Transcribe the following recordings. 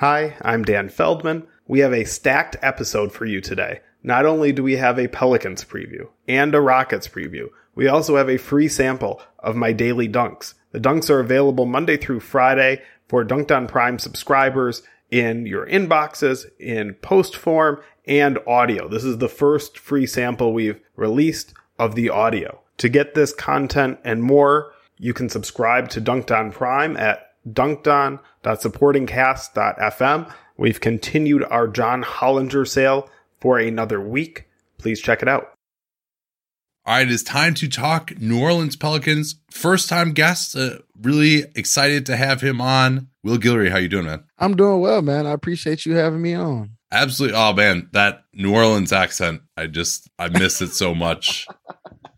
Hi, I'm Dan Feldman. We have a stacked episode for you today. Not only do we have a Pelicans preview and a Rockets preview, we also have a free sample of my daily dunks. The dunks are available Monday through Friday for Dunked on Prime subscribers in your inboxes, in post form, and audio. This is the first free sample we've released of the audio. To get this content and more, you can subscribe to Dunked on Prime at dunkedon.supportingcast.fm. We've continued our John Hollinger sale for another week. Please check it out. All right, it is time to talk New Orleans Pelicans. First time guest. Uh, really excited to have him on. Will Guillory, how you doing, man? I'm doing well, man. I appreciate you having me on. Absolutely. Oh man, that New Orleans accent. I just I miss it so much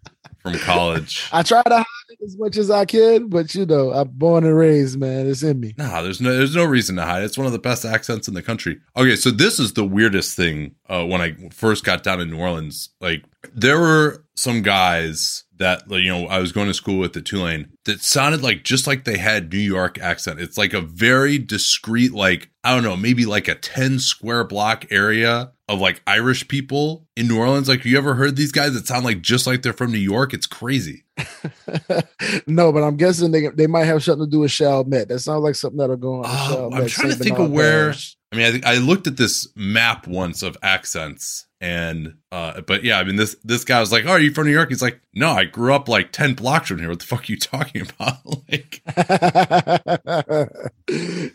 from college. I try to hide it as much as I can, but you know, I'm born and raised, man. It's in me. Nah, there's no there's no reason to hide. It's one of the best accents in the country. Okay, so this is the weirdest thing uh, when I first got down in New Orleans. Like there were some guys that you know I was going to school with at Tulane that sounded like just like they had New York accent. It's like a very discreet, like I don't know, maybe like a ten square block area of like Irish people in New Orleans. Like, you ever heard these guys that sound like just like they're from New York? It's crazy. no, but I'm guessing they they might have something to do with Chalmette. That sounds like something that'll go on. Uh, I'm trying to think of where. I mean, I, I looked at this map once of accents and uh but yeah i mean this this guy was like oh are you from new york? He's like no i grew up like 10 blocks from here. What the fuck are you talking about? Like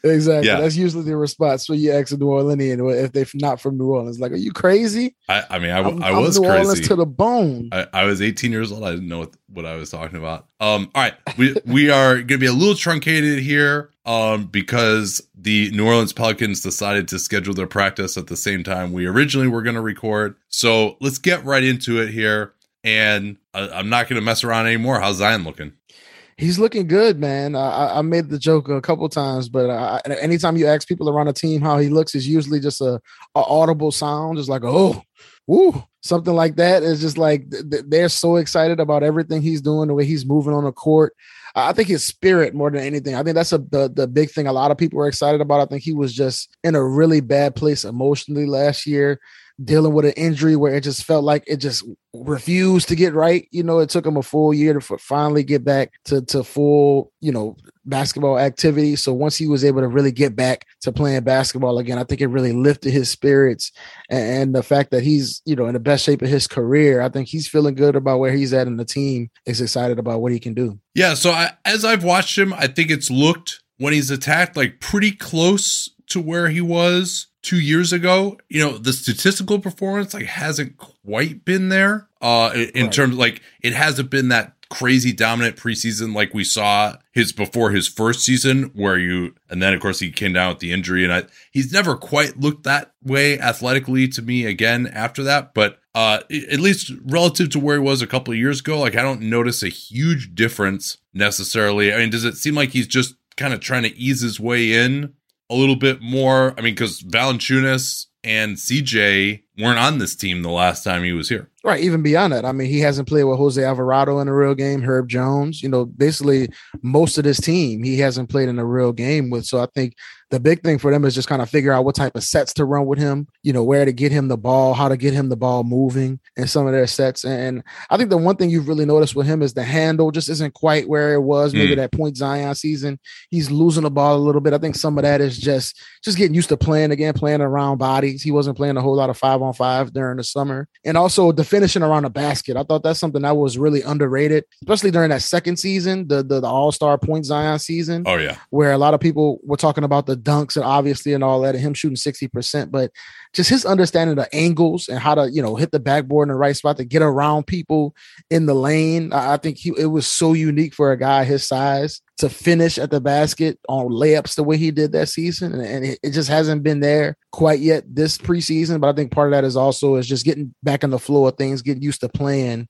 exactly. Yeah. that's usually the response when you ask a new orleanian if they're not from new orleans like are you crazy? I, I mean i, I'm, I was I'm new crazy. orleans to the bone. I, I was 18 years old. I didn't know what, what i was talking about. Um all right. We we are gonna be a little truncated here um, because the New Orleans Pelicans decided to schedule their practice at the same time we originally were going to record. So let's get right into it here. And I, I'm not going to mess around anymore. How's Zion looking? He's looking good, man. I, I made the joke a couple times, but I, anytime you ask people around a team how he looks, is usually just a, a audible sound, just like oh, woo, something like that. It's just like th- they're so excited about everything he's doing, the way he's moving on the court. I think his spirit more than anything. I think that's a the, the big thing a lot of people were excited about. I think he was just in a really bad place emotionally last year, dealing with an injury where it just felt like it just refused to get right. You know, it took him a full year to finally get back to to full, you know, basketball activity. So once he was able to really get back to playing basketball again, I think it really lifted his spirits and, the fact that he's, you know, in the best shape of his career. I think he's feeling good about where he's at and the team is excited about what he can do. Yeah, so I, as I've watched him, I think it's looked when he's attacked like pretty close to where he was two years ago. You know, the statistical performance like hasn't quite been there. Uh in right. terms like it hasn't been that crazy dominant preseason like we saw his before his first season where you and then of course he came down with the injury and I he's never quite looked that way athletically to me again after that but uh at least relative to where he was a couple of years ago like I don't notice a huge difference necessarily I mean does it seem like he's just kind of trying to ease his way in a little bit more I mean cuz Valanciunas and CJ weren't on this team the last time he was here Right, even beyond that, I mean, he hasn't played with Jose Alvarado in a real game, Herb Jones. You know, basically most of this team he hasn't played in a real game with. So I think the big thing for them is just kind of figure out what type of sets to run with him, you know, where to get him the ball, how to get him the ball moving in some of their sets. And I think the one thing you've really noticed with him is the handle just isn't quite where it was maybe mm. that point Zion season. He's losing the ball a little bit. I think some of that is just just getting used to playing again, playing around bodies. He wasn't playing a whole lot of five on five during the summer. And also the finishing around the basket. I thought that's something that was really underrated, especially during that second season, the the, the all-star point Zion season. Oh yeah. Where a lot of people were talking about the dunks and obviously and all that, and him shooting 60%, but just his understanding of angles and how to, you know, hit the backboard in the right spot to get around people in the lane. I think he it was so unique for a guy his size to finish at the basket on layups the way he did that season. And, and it, it, just hasn't been there quite yet this preseason. But I think part of that is also is just getting back on the flow of things, getting used to playing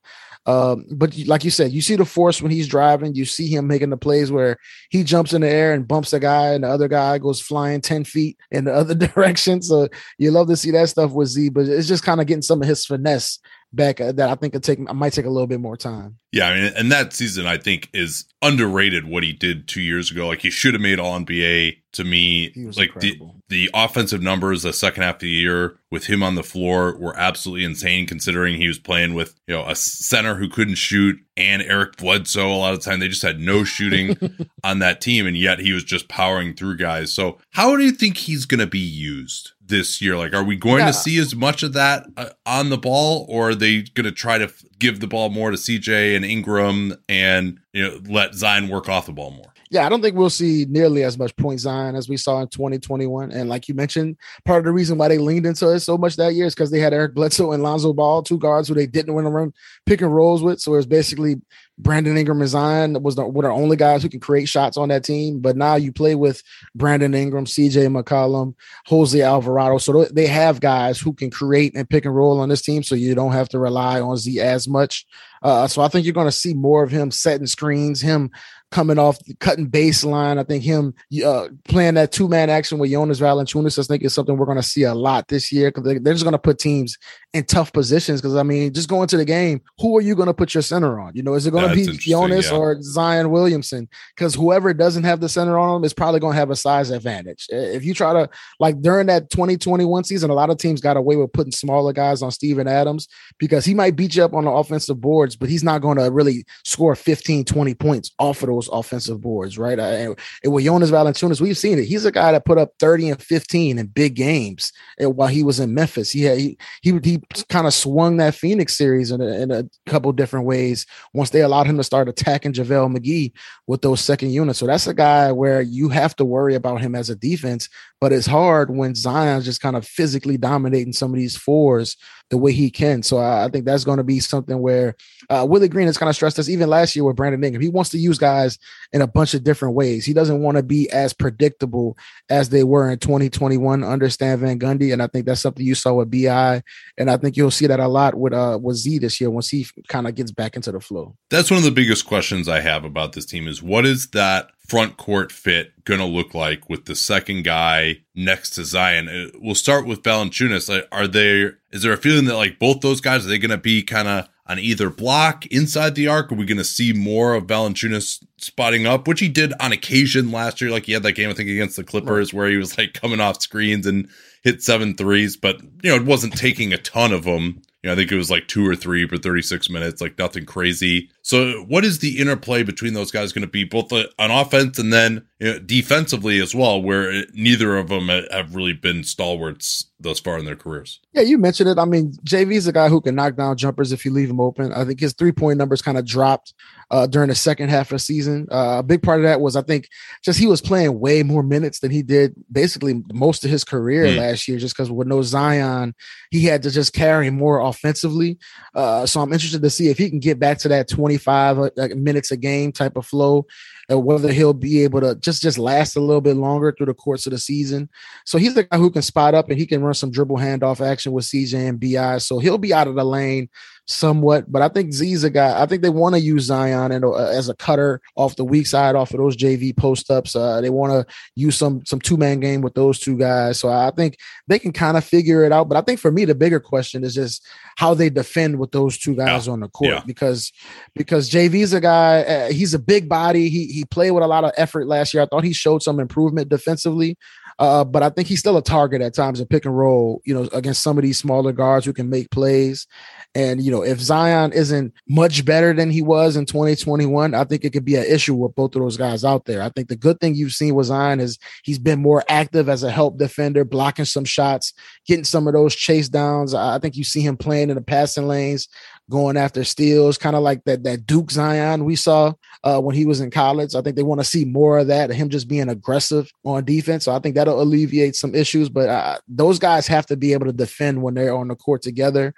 um, but like you said, you see the force when he's driving. You see him making the plays where he jumps in the air and bumps a guy, and the other guy goes flying ten feet in the other direction. So you love to see that stuff with Z. But it's just kind of getting some of his finesse back uh, that I think could take I might take a little bit more time. Yeah, I mean, and that season I think is underrated what he did two years ago. Like he should have made All NBA to me. like the, the offensive numbers the second half of the year with him on the floor were absolutely insane considering he was playing with, you know, a center who couldn't shoot and Eric Bledsoe. A lot of the time they just had no shooting on that team, and yet he was just powering through guys. So how do you think he's gonna be used? This year? Like, are we going yeah. to see as much of that uh, on the ball, or are they going to try to f- give the ball more to CJ and Ingram and you know let Zion work off the ball more? Yeah, I don't think we'll see nearly as much point Zion as we saw in 2021. And like you mentioned, part of the reason why they leaned into it so much that year is because they had Eric Bledsoe and Lonzo Ball, two guards who they didn't want to run pick and rolls with. So it was basically Brandon Ingram and Zion was the, were the only guys who can create shots on that team. But now you play with Brandon Ingram, CJ McCollum, Jose Alvarado. So they have guys who can create and pick and roll on this team. So you don't have to rely on Z as much. Uh, so I think you're going to see more of him setting screens, him coming off cutting baseline. I think him uh, playing that two man action with Jonas Valanciunas, I think is something we're going to see a lot this year because they, are just going to put teams in tough positions. Because I mean, just going to the game, who are you going to put your center on? You know, is it going to be Jonas yeah. or Zion Williamson? Because whoever doesn't have the center on them is probably going to have a size advantage. If you try to like during that 2021 season, a lot of teams got away with putting smaller guys on Steven Adams because he might beat you up on the offensive boards, but he's not going to really score 15, 20 points off of those offensive boards, right? And, and with Jonas Valanciunas, we've seen it. He's a guy that put up 30 and 15 in big games and while he was in Memphis. He had, he he, he kind of swung that Phoenix series in a, in a couple different ways once they allowed him to start attacking JaVale McGee with those second units. So that's a guy where you have to worry about him as a defense, but it's hard when Zion's just kind of physically dominating some of these fours the way he can. So I, I think that's going to be something where uh, Willie Green has kind of stressed us even last year with Brandon Ingram. He wants to use guys in a bunch of different ways. He doesn't want to be as predictable as they were in 2021 under Stan Van Gundy, and I think that's something you saw with Bi, and I think you'll see that a lot with uh with Z this year once he kind of gets back into the flow. That's one of the biggest questions I have about this team is what is that front court fit going to look like with the second guy next to Zion? Uh, we'll start with Valanciunas. Are there is there a feeling that like both those guys are they going to be kind of on either block inside the arc? Are we going to see more of Valanciunas spotting up, which he did on occasion last year? Like he had that game I think against the Clippers where he was like coming off screens and hit seven threes, but you know it wasn't taking a ton of them. You know, I think it was like two or three for 36 minutes, like nothing crazy. So, what is the interplay between those guys going to be, both on offense and then you know, defensively as well, where neither of them have really been stalwarts thus far in their careers? Yeah, you mentioned it. I mean, JV's a guy who can knock down jumpers if you leave him open. I think his three point numbers kind of dropped uh, during the second half of the season. Uh, a big part of that was, I think, just he was playing way more minutes than he did basically most of his career mm. last year, just because with no Zion, he had to just carry more offensively. Uh, so, I'm interested to see if he can get back to that 20. Five uh, minutes a game type of flow, and whether he'll be able to just just last a little bit longer through the course of the season. So he's the guy who can spot up and he can run some dribble handoff action with CJ and Bi. So he'll be out of the lane somewhat, but I think Z's a guy. I think they want to use Zion and uh, as a cutter off the weak side, off of those JV post ups. Uh, they want to use some some two man game with those two guys. So I think they can kind of figure it out. But I think for me, the bigger question is just how they defend with those two guys yeah. on the court yeah. because because JV's a guy. Uh, he's a big body. He he played with a lot of effort last year. I thought he showed some improvement defensively. Uh, but I think he's still a target at times in pick and roll, you know, against some of these smaller guards who can make plays. And, you know, if Zion isn't much better than he was in 2021, I think it could be an issue with both of those guys out there. I think the good thing you've seen with Zion is he's been more active as a help defender, blocking some shots, getting some of those chase downs. I think you see him playing in the passing lanes, going after steals, kind of like that that Duke Zion we saw uh, when he was in college. I think they want to see more of that, him just being aggressive on defense. So I think that'll alleviate some issues. But uh, those guys have to be able to defend when they're on the court together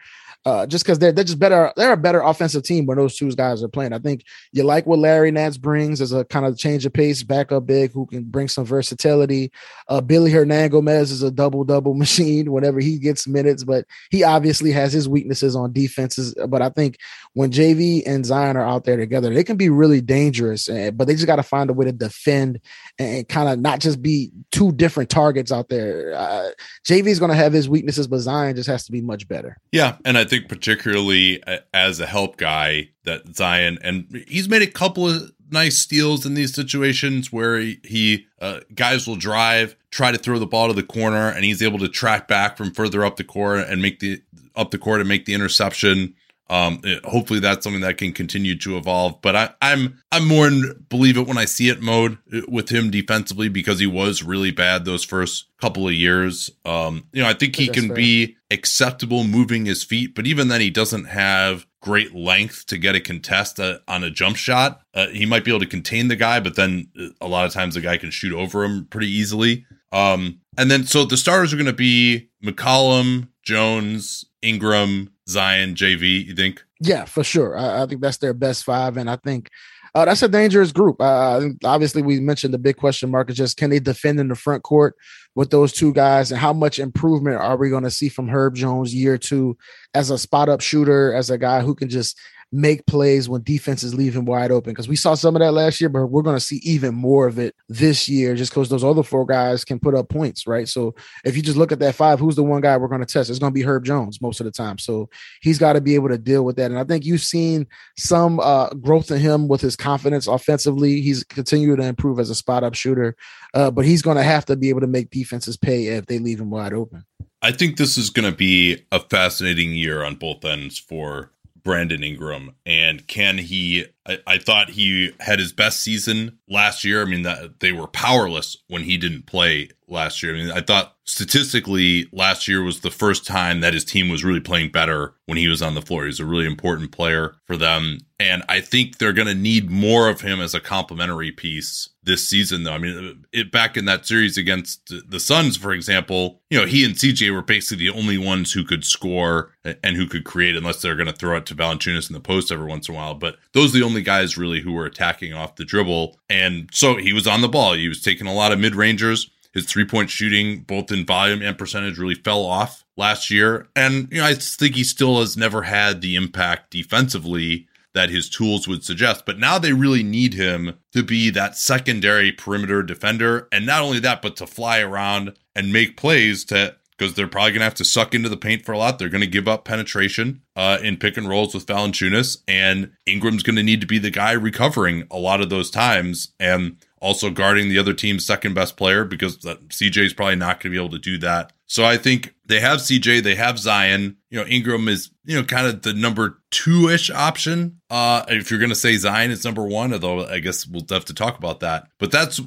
uh, just because they're they're just better. They're a better offensive team when those two guys are playing. I think you like what Larry Nance brings as a kind of change of pace, backup big who can bring some versatility. Uh, Willy Hernangomez is a double double machine whenever he gets minutes, but he obviously has his weaknesses on defenses. But I think when JV and Zion are out there together, they can be really dangerous. And, but they just got to find a way to defend and kind of not just be two different targets out there. Uh, JV is going to have his weaknesses, but Zion just has to be much better. Yeah, and I think particularly as a help guy that Zion and he's made a couple of nice steals in these situations where he, he uh, guys will drive, try to throw the ball to the corner, and he's able to track back from further up the court and make the up the court and make the interception. Um, it, hopefully that's something that can continue to evolve. But I, I'm I'm more in believe it when I see it mode uh, with him defensively because he was really bad those first couple of years. Um, you know, I think he can fair. be acceptable moving his feet, but even then he doesn't have great length to get a contest uh, on a jump shot. Uh, he might be able to contain the guy, but then uh, a lot of times the guy can shoot over him pretty easily. Um, and then so the starters are going to be McCollum, Jones, Ingram, Zion, JV. You think? Yeah, for sure. I, I think that's their best five, and I think uh, that's a dangerous group. Uh, obviously, we mentioned the big question mark is just can they defend in the front court with those two guys, and how much improvement are we going to see from Herb Jones year two as a spot up shooter, as a guy who can just make plays when defenses leave him wide open. Because we saw some of that last year, but we're going to see even more of it this year just because those other four guys can put up points, right? So if you just look at that five, who's the one guy we're going to test? It's going to be Herb Jones most of the time. So he's got to be able to deal with that. And I think you've seen some uh, growth in him with his confidence offensively. He's continued to improve as a spot up shooter, uh, but he's going to have to be able to make defenses pay if they leave him wide open. I think this is going to be a fascinating year on both ends for Brandon Ingram and can he I, I, thought he had his best season last year. I mean that they were powerless when he didn't play last year. I mean I thought statistically last year was the first time that his team was really playing better when he was on the floor. He's a really important player for them and I think they're going to need more of him as a complementary piece this season though. I mean it back in that series against the Suns for example, you know, he and CJ were basically the only ones who could score and who could create unless they're going to throw it to Valanciunas in the post every once in a while, but those are the only guys really who were attacking off the dribble. And so he was on the ball. He was taking a lot of mid rangers. His three point shooting, both in volume and percentage, really fell off last year. And, you know, I think he still has never had the impact defensively that his tools would suggest. But now they really need him to be that secondary perimeter defender. And not only that, but to fly around and make plays to because they're probably going to have to suck into the paint for a lot. They're going to give up penetration uh, in pick and rolls with Valanciunas, and Ingram's going to need to be the guy recovering a lot of those times and also guarding the other team's second best player because CJ is probably not going to be able to do that. So I think they have CJ, they have Zion. You know, Ingram is, you know, kind of the number two ish option. Uh, if you're going to say Zion is number one, although I guess we'll have to talk about that. But that's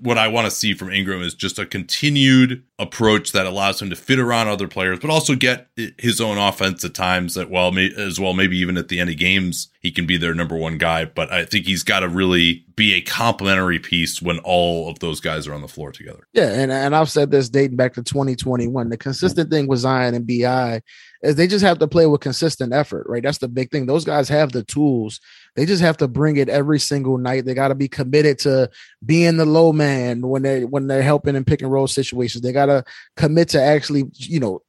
what I want to see from Ingram is just a continued approach that allows him to fit around other players, but also get his own offense at times that, well, as well, maybe even at the end of games, he can be their number one guy. But I think he's got to really be a complementary piece when all of those guys are on the floor together. Yeah. And, and I've said this dating back to 2021. The consistent thing with Zion and BI is they just have to play with consistent effort, right? That's the big thing. Those guys have the tools. They just have to bring it every single night. They got to be committed to being the low man when they when they're helping in pick and roll situations. They got to commit to actually, you know,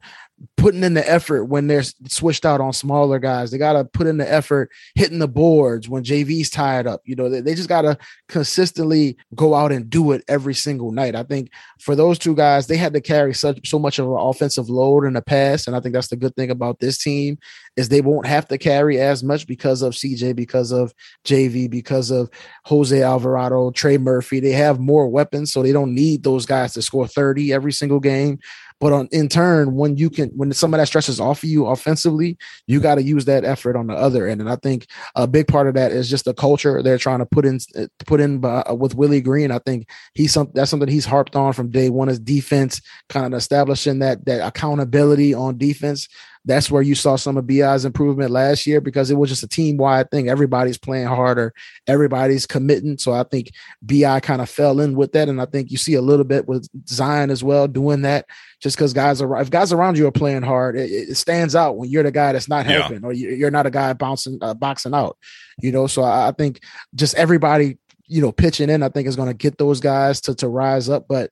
putting in the effort when they're switched out on smaller guys. They got to put in the effort hitting the boards when JV's tied up. You know, they, they just got to consistently go out and do it every single night. I think for those two guys, they had to carry such so much of an offensive load in the past, and I think that's the good thing about this team is they won't have to carry as much because of CJ, because of JV, because of Jose Alvarado, Trey Murphy. They have more weapons, so they don't need those guys to score 30 every single game. But on in turn, when you can, when some of that stress is off of you offensively, you got to use that effort on the other end. And I think a big part of that is just the culture they're trying to put in, put in by, uh, with Willie Green. I think he's something that's something he's harped on from day one is defense, kind of establishing that that accountability on defense. That's where you saw some of BI's improvement last year because it was just a team wide thing. Everybody's playing harder, everybody's committing. So I think BI kind of fell in with that. And I think you see a little bit with Zion as well doing that just because guys are if guys around you are playing hard, it, it, stands out when you're the guy that's not helping yeah. or you're not a guy bouncing uh, boxing out. You know, so I, I think just everybody you know pitching in, I think is going to get those guys to to rise up, but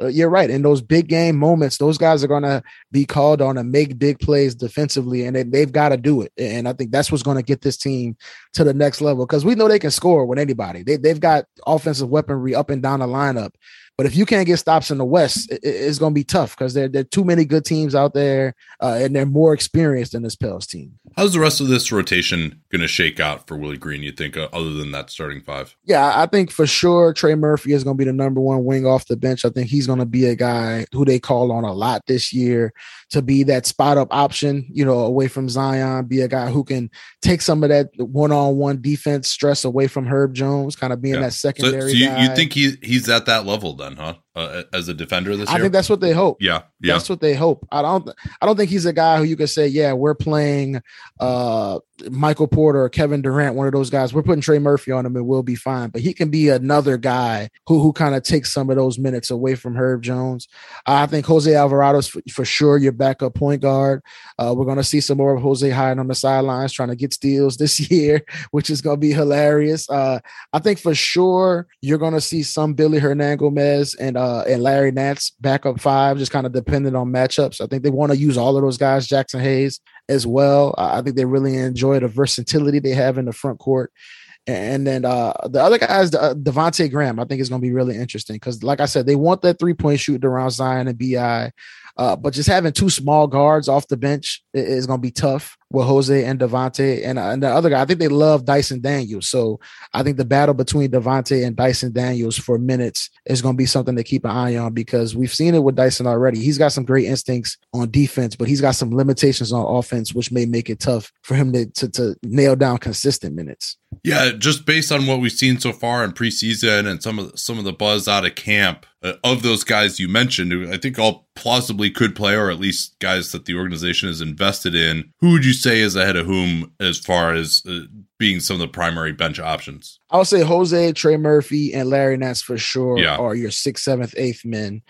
uh, you're right. In those big game moments, those guys are going to be called on to make big plays defensively, and they, have got to do it. And I think that's what's going to get this team to the next level because we know they can score with anybody. They, they've got offensive weaponry up and down the lineup But if you can't get stops in the West, it, it's going to be tough because there, there are too many good teams out there, uh, and they're more experienced than this Pels team. How's the rest of this rotation going to shake out for Willie Green? You think, uh, other than that starting five? Yeah, I think for sure Trey Murphy is going to be the number one wing off the bench. I think he's going to be a guy who they call on a lot this year to be that spot up option, you know, away from Zion, be a guy who can take some of that one on one defense stress away from Herb Jones, kind of being yeah. that secondary. So, so you, you, think he he's at that level then, huh? Uh, as a defender this I year? think that's what they hope. Yeah, yeah. That's what they hope. I don't I don't think he's a guy who you could say, yeah, we're playing uh Michael Porter or Kevin Durant, one of those guys. We're putting Trey Murphy on him and we'll be fine. But he can be another guy who who kind of takes some of those minutes away from Herb Jones. I think Jose Alvarado's for, for sure your backup point guard. Uh, we're going to see some more of Jose hiding on the sidelines trying to get steals this year, which is going to be hilarious. Uh, I think for sure you're going to see some Willy Hernangomez and uh, and Larry Nance backup five, just kind of dependent on matchups. I think they want to use all of those guys, Jaxson Hayes as well. I think they really enjoy the versatility they have in the front court. And then uh, the other guys, uh, Devonte Graham, I think is going to be really interesting because, like I said, they want that three point shooting around Zion and Bi. Uh, but just having two small guards off the bench is going to be tough with Jose and Devonte and, uh, and the other guy. I think they love Dyson Daniels. So I think the battle between Devonte and Dyson Daniels for minutes is going to be something to keep an eye on because we've seen it with Dyson already. He's got some great instincts on defense, but he's got some limitations on offense, which may make it tough for him to, to, to nail down consistent minutes. Yeah, just based on what we've seen so far in preseason and some of the, some of the buzz out of camp uh, of those guys you mentioned, I think all plausibly could play, or at least guys that the organization is invested in. Who would you say is ahead of whom as far as uh, being some of the primary bench options? I would say Jose, Trey Murphy, and Larry Nance for sure yeah. are your sixth, seventh, eighth men.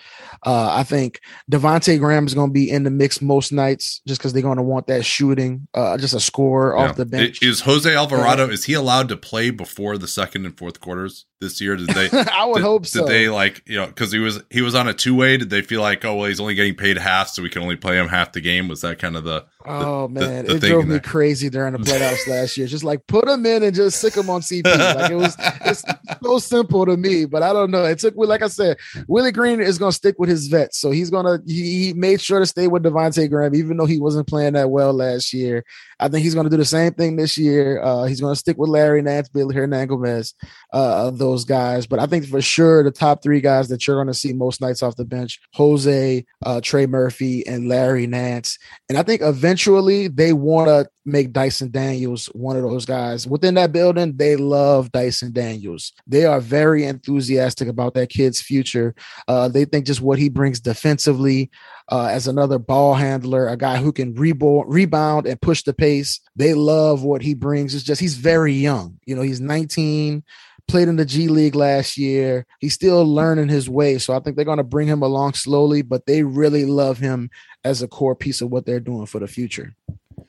Uh, I think Devonte Graham is going to be in the mix most nights just because they're going to want that shooting, uh, just a score yeah. off the bench. Is Jose Alvarado is he allowed to play before the second and fourth quarters this year? Did they? I would did, hope so. Did they like you know because he was he was on a two way? Did they feel like oh well he's only getting paid half so we can only play him half the game? Was that kind of the Oh man, the, the it drove me there. crazy during the playoffs last year. Just like put them in and just stick them on CP. Like it was, it's so simple to me. But I don't know. It took, like I said, Willie Green is going to stick with his vets, so he's gonna he, he made sure to stay with Devonte Graham, even though he wasn't playing that well last year. I think he's going to do the same thing this year. Uh, he's going to stick with Larry Nance, Willy Hernangomez, uh, those guys. But I think for sure the top three guys that you're going to see most nights off the bench: Jose, uh, Trey Murphy, and Larry Nance. And I think eventually they want to make Dyson Daniels one of those guys within that building. They love Dyson Daniels. They are very enthusiastic about that kid's future. Uh, they think just what he brings defensively uh, as another ball handler, a guy who can rebound, rebound and push the pace. They love what he brings. It's just he's very young. You know, he's 19 played in the G League last year. He's still learning his way. So I think they're going to bring him along slowly, but they really love him as a core piece of what they're doing for the future.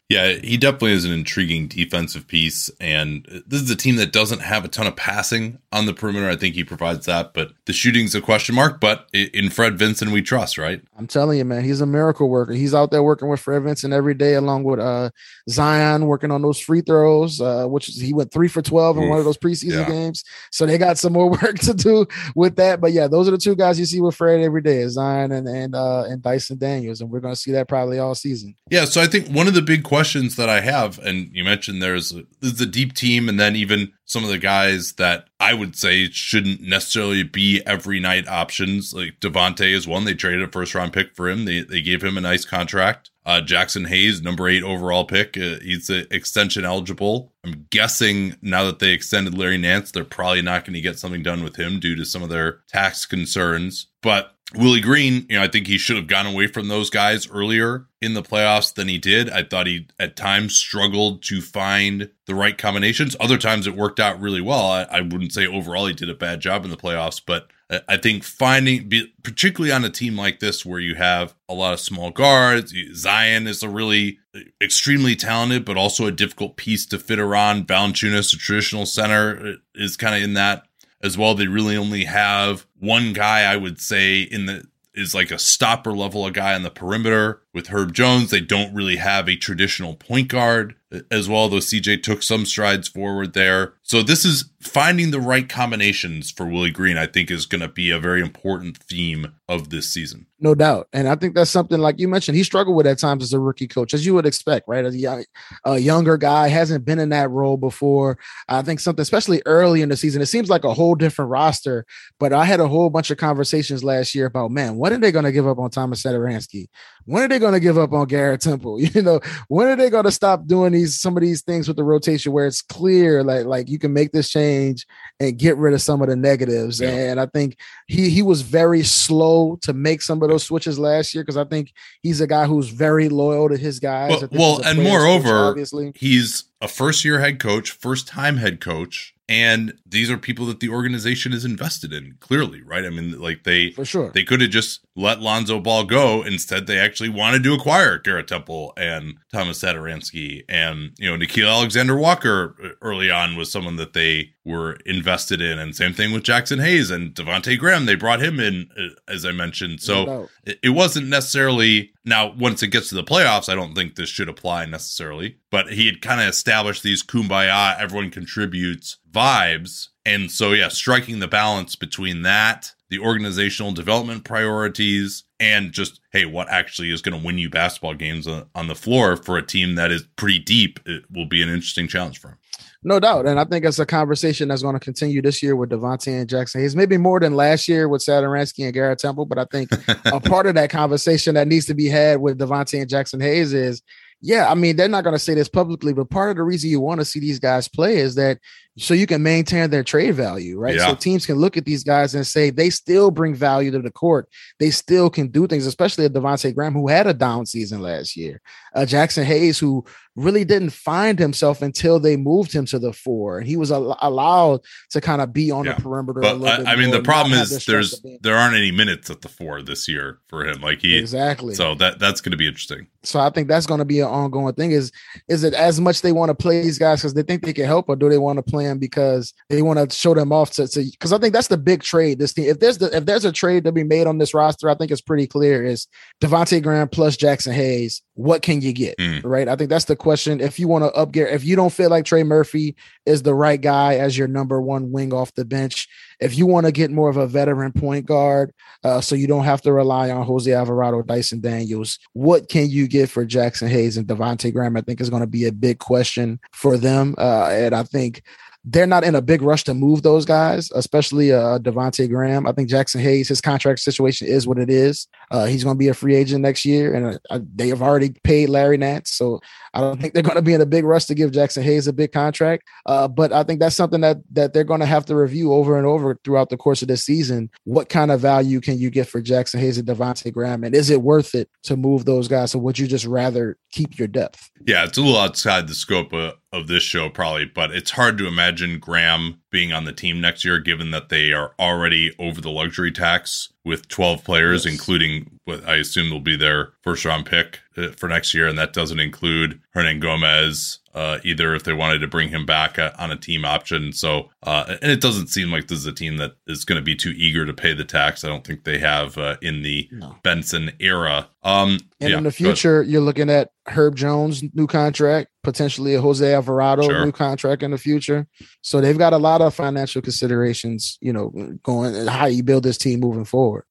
Yeah, he definitely is an intriguing defensive piece. And this is a team that doesn't have a ton of passing on the perimeter. I think he provides that, but the shooting's a question mark. But in Fred Vinson, we trust, right? I'm telling you, man, he's a miracle worker. He's out there working with Fred Vinson every day, along with uh, Zion, working on those free throws, uh, which he went three for 12 in Oof, one of those preseason yeah. games. So they got some more work to do with that. But yeah, those are the two guys you see with Fred every day Zion and, and, uh, and Dyson Daniels. And we're going to see that probably all season. Yeah. So I think one of the big questions questions that I have, and you mentioned there's there's a deep team, and then even some of the guys that I would say shouldn't necessarily be every night options. Like Devonte is one. They traded a first round pick for him. They they gave him a nice contract. Uh, Jaxson Hayes, number eight overall pick. Uh, he's uh, extension eligible. I'm guessing now that they extended Larry Nance, they're probably not going to get something done with him due to some of their tax concerns. But Willie Green, you know, I think he should have gone away from those guys earlier in the playoffs than he did. I thought he at times struggled to find the right combinations. Other times it worked out really well. I, I wouldn't say overall he did a bad job in the playoffs, but I think finding, particularly on a team like this where you have a lot of small guards, Zion is a really extremely talented, but also a difficult piece to fit around. Valanciunas, a traditional center, is kind of in that as well. They really only have one guy, I would say, in the is like a stopper level, a guy on the perimeter with Herb Jones. They don't really have a traditional point guard as well, though CJ took some strides forward there. So this is finding the right combinations for Willie Green, I think is going to be a very important theme of this season. No doubt. And I think that's something like you mentioned, he struggled with at times as a rookie coach, as you would expect, right? As a, young, a younger guy, hasn't been in that role before. I think something, especially early in the season, it seems like a whole different roster. But I had a whole bunch of conversations last year about, man, what are they going to give up on Thomas Satoransky? When are they going to give up on Garrett Temple? You know, when are they going to stop doing these some of these things with the rotation where it's clear like like you can make this change and get rid of some of the negatives. Yeah. And I think he he was very slow to make some of those switches last year because I think he's a guy who's very loyal to his guys. Well, well and moreover, obviously. he's a first year head coach, first time head coach and these are people that the organization is invested in clearly right? I mean like they for sure. they could have just let lonzo ball go. Instead they actually wanted to acquire garrett temple and thomas satoransky and you know Nickeil alexander walker uh, early on was someone that they were invested in and same thing with Jaxson hayes and devonte graham they brought him in uh, as i mentioned so it wasn't necessarily now once it gets to the playoffs i don't think this should apply necessarily but he had kind of established these kumbaya everyone contributes vibes. And so, yeah, striking the balance between that, the organizational development priorities, and just, hey, what actually is going to win you basketball games on the floor for a team that is pretty deep, it will be an interesting challenge for him. No doubt. And I think it's a conversation that's going to continue this year with Devonte and Jaxson Hayes, maybe more than last year with Satoransky and Garrett Temple. But I think a part of that conversation that needs to be had with Devonte and Jaxson Hayes is yeah, I mean, they're not going to say this publicly, but part of the reason you want to see these guys play is that so you can maintain their trade value, right? Yeah. So teams can look at these guys and say they still bring value to the court. They still can do things, especially a Devonte Graham who had a down season last year, uh, Jaxson Hayes who really didn't find himself until they moved him to the four, and he was al- allowed to kind of be on yeah. the perimeter. But I, uh, I mean, the problem is there's there aren't any minutes at the four this year for him. Like he exactly. So that that's going to be interesting. So I think that's going to be an ongoing thing. Is is it as much they want to play these guys because they think they can help, or do they want to play them because they want to show them off to because I think that's the big trade. This team, if there's the, if there's a trade to be made on this roster, I think it's pretty clear is Devonte Graham plus Jaxson Hayes. What can you get? Mm. Right. I think that's the question. If you want to upgrade, if you don't feel like Trey Murphy is the right guy as your number one wing off the bench, if you want to get more of a veteran point guard, uh, so you don't have to rely on Jose Alvarado, Dyson Daniels, what can you get for Jaxson Hayes and Devonte Graham? I think is going to be a big question for them, uh, and I think they're not in a big rush to move those guys, especially uh, Devonte Graham. I think Jaxson Hayes, his contract situation is what it is. Uh, he's going to be a free agent next year, and uh, they have already paid Larry Nance, so I don't think they're going to be in a big rush to give Jaxson Hayes a big contract. Uh, but I think that's something that that they're going to have to review over and over throughout the course of this season. What kind of value can you get for Jaxson Hayes and Devonte Graham, and is it worth it to move those guys? So would you just rather keep your depth? Yeah, it's a little outside the scope of, of this show, probably, but it's hard to imagine Graham being on the team next year, given that they are already over the luxury tax with 12 players, yes. including what I assume will be their first round pick uh, for next year. And that doesn't include Hernangomez, uh, either if they wanted to bring him back uh, on a team option. So, uh, and it doesn't seem like this is a team that is going to be too eager to pay the tax. I don't think they have uh, in the no. Benson era. Um, and yeah, in the future, you're looking at Herb Jones' new contract, potentially a Jose Alvarado sure. new contract in the future. So they've got a lot of financial considerations, you know, going how you build this team moving forward.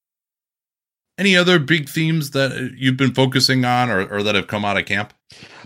Any other big themes that you've been focusing on or, or that have come out of camp?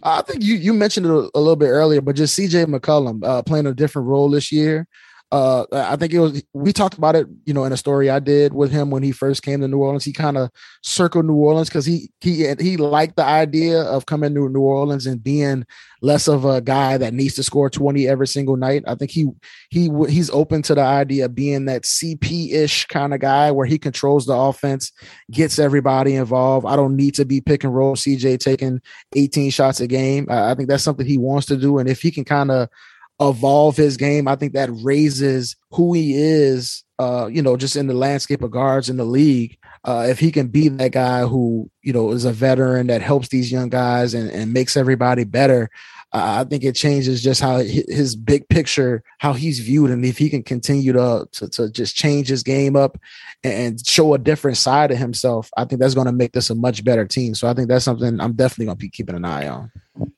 I think you you mentioned it a, a little bit earlier, but just CJ McCollum uh, playing a different role this year uh, I think it was we talked about it, you know, in a story I did with him when he first came to New Orleans. He kind of circled New Orleans because he he he liked the idea of coming to New Orleans and being less of a guy that needs to score 20 every single night. I think he he he's open to the idea of being that CP-ish kind of guy where he controls the offense, gets everybody involved. I don't need to be pick and roll CJ taking 18 shots a game. I think that's something he wants to do and if he can kind of evolve his game, I think that raises who he is, uh, you know, just in the landscape of guards in the league. uh, if he can be that guy who you know is a veteran that helps these young guys and, and makes everybody better, uh, I think it changes just how his big picture, how he's viewed, and if he can continue to to, to just change his game up and show a different side of himself, I think that's going to make this a much better team. So I think that's something I'm definitely going to be keeping an eye on.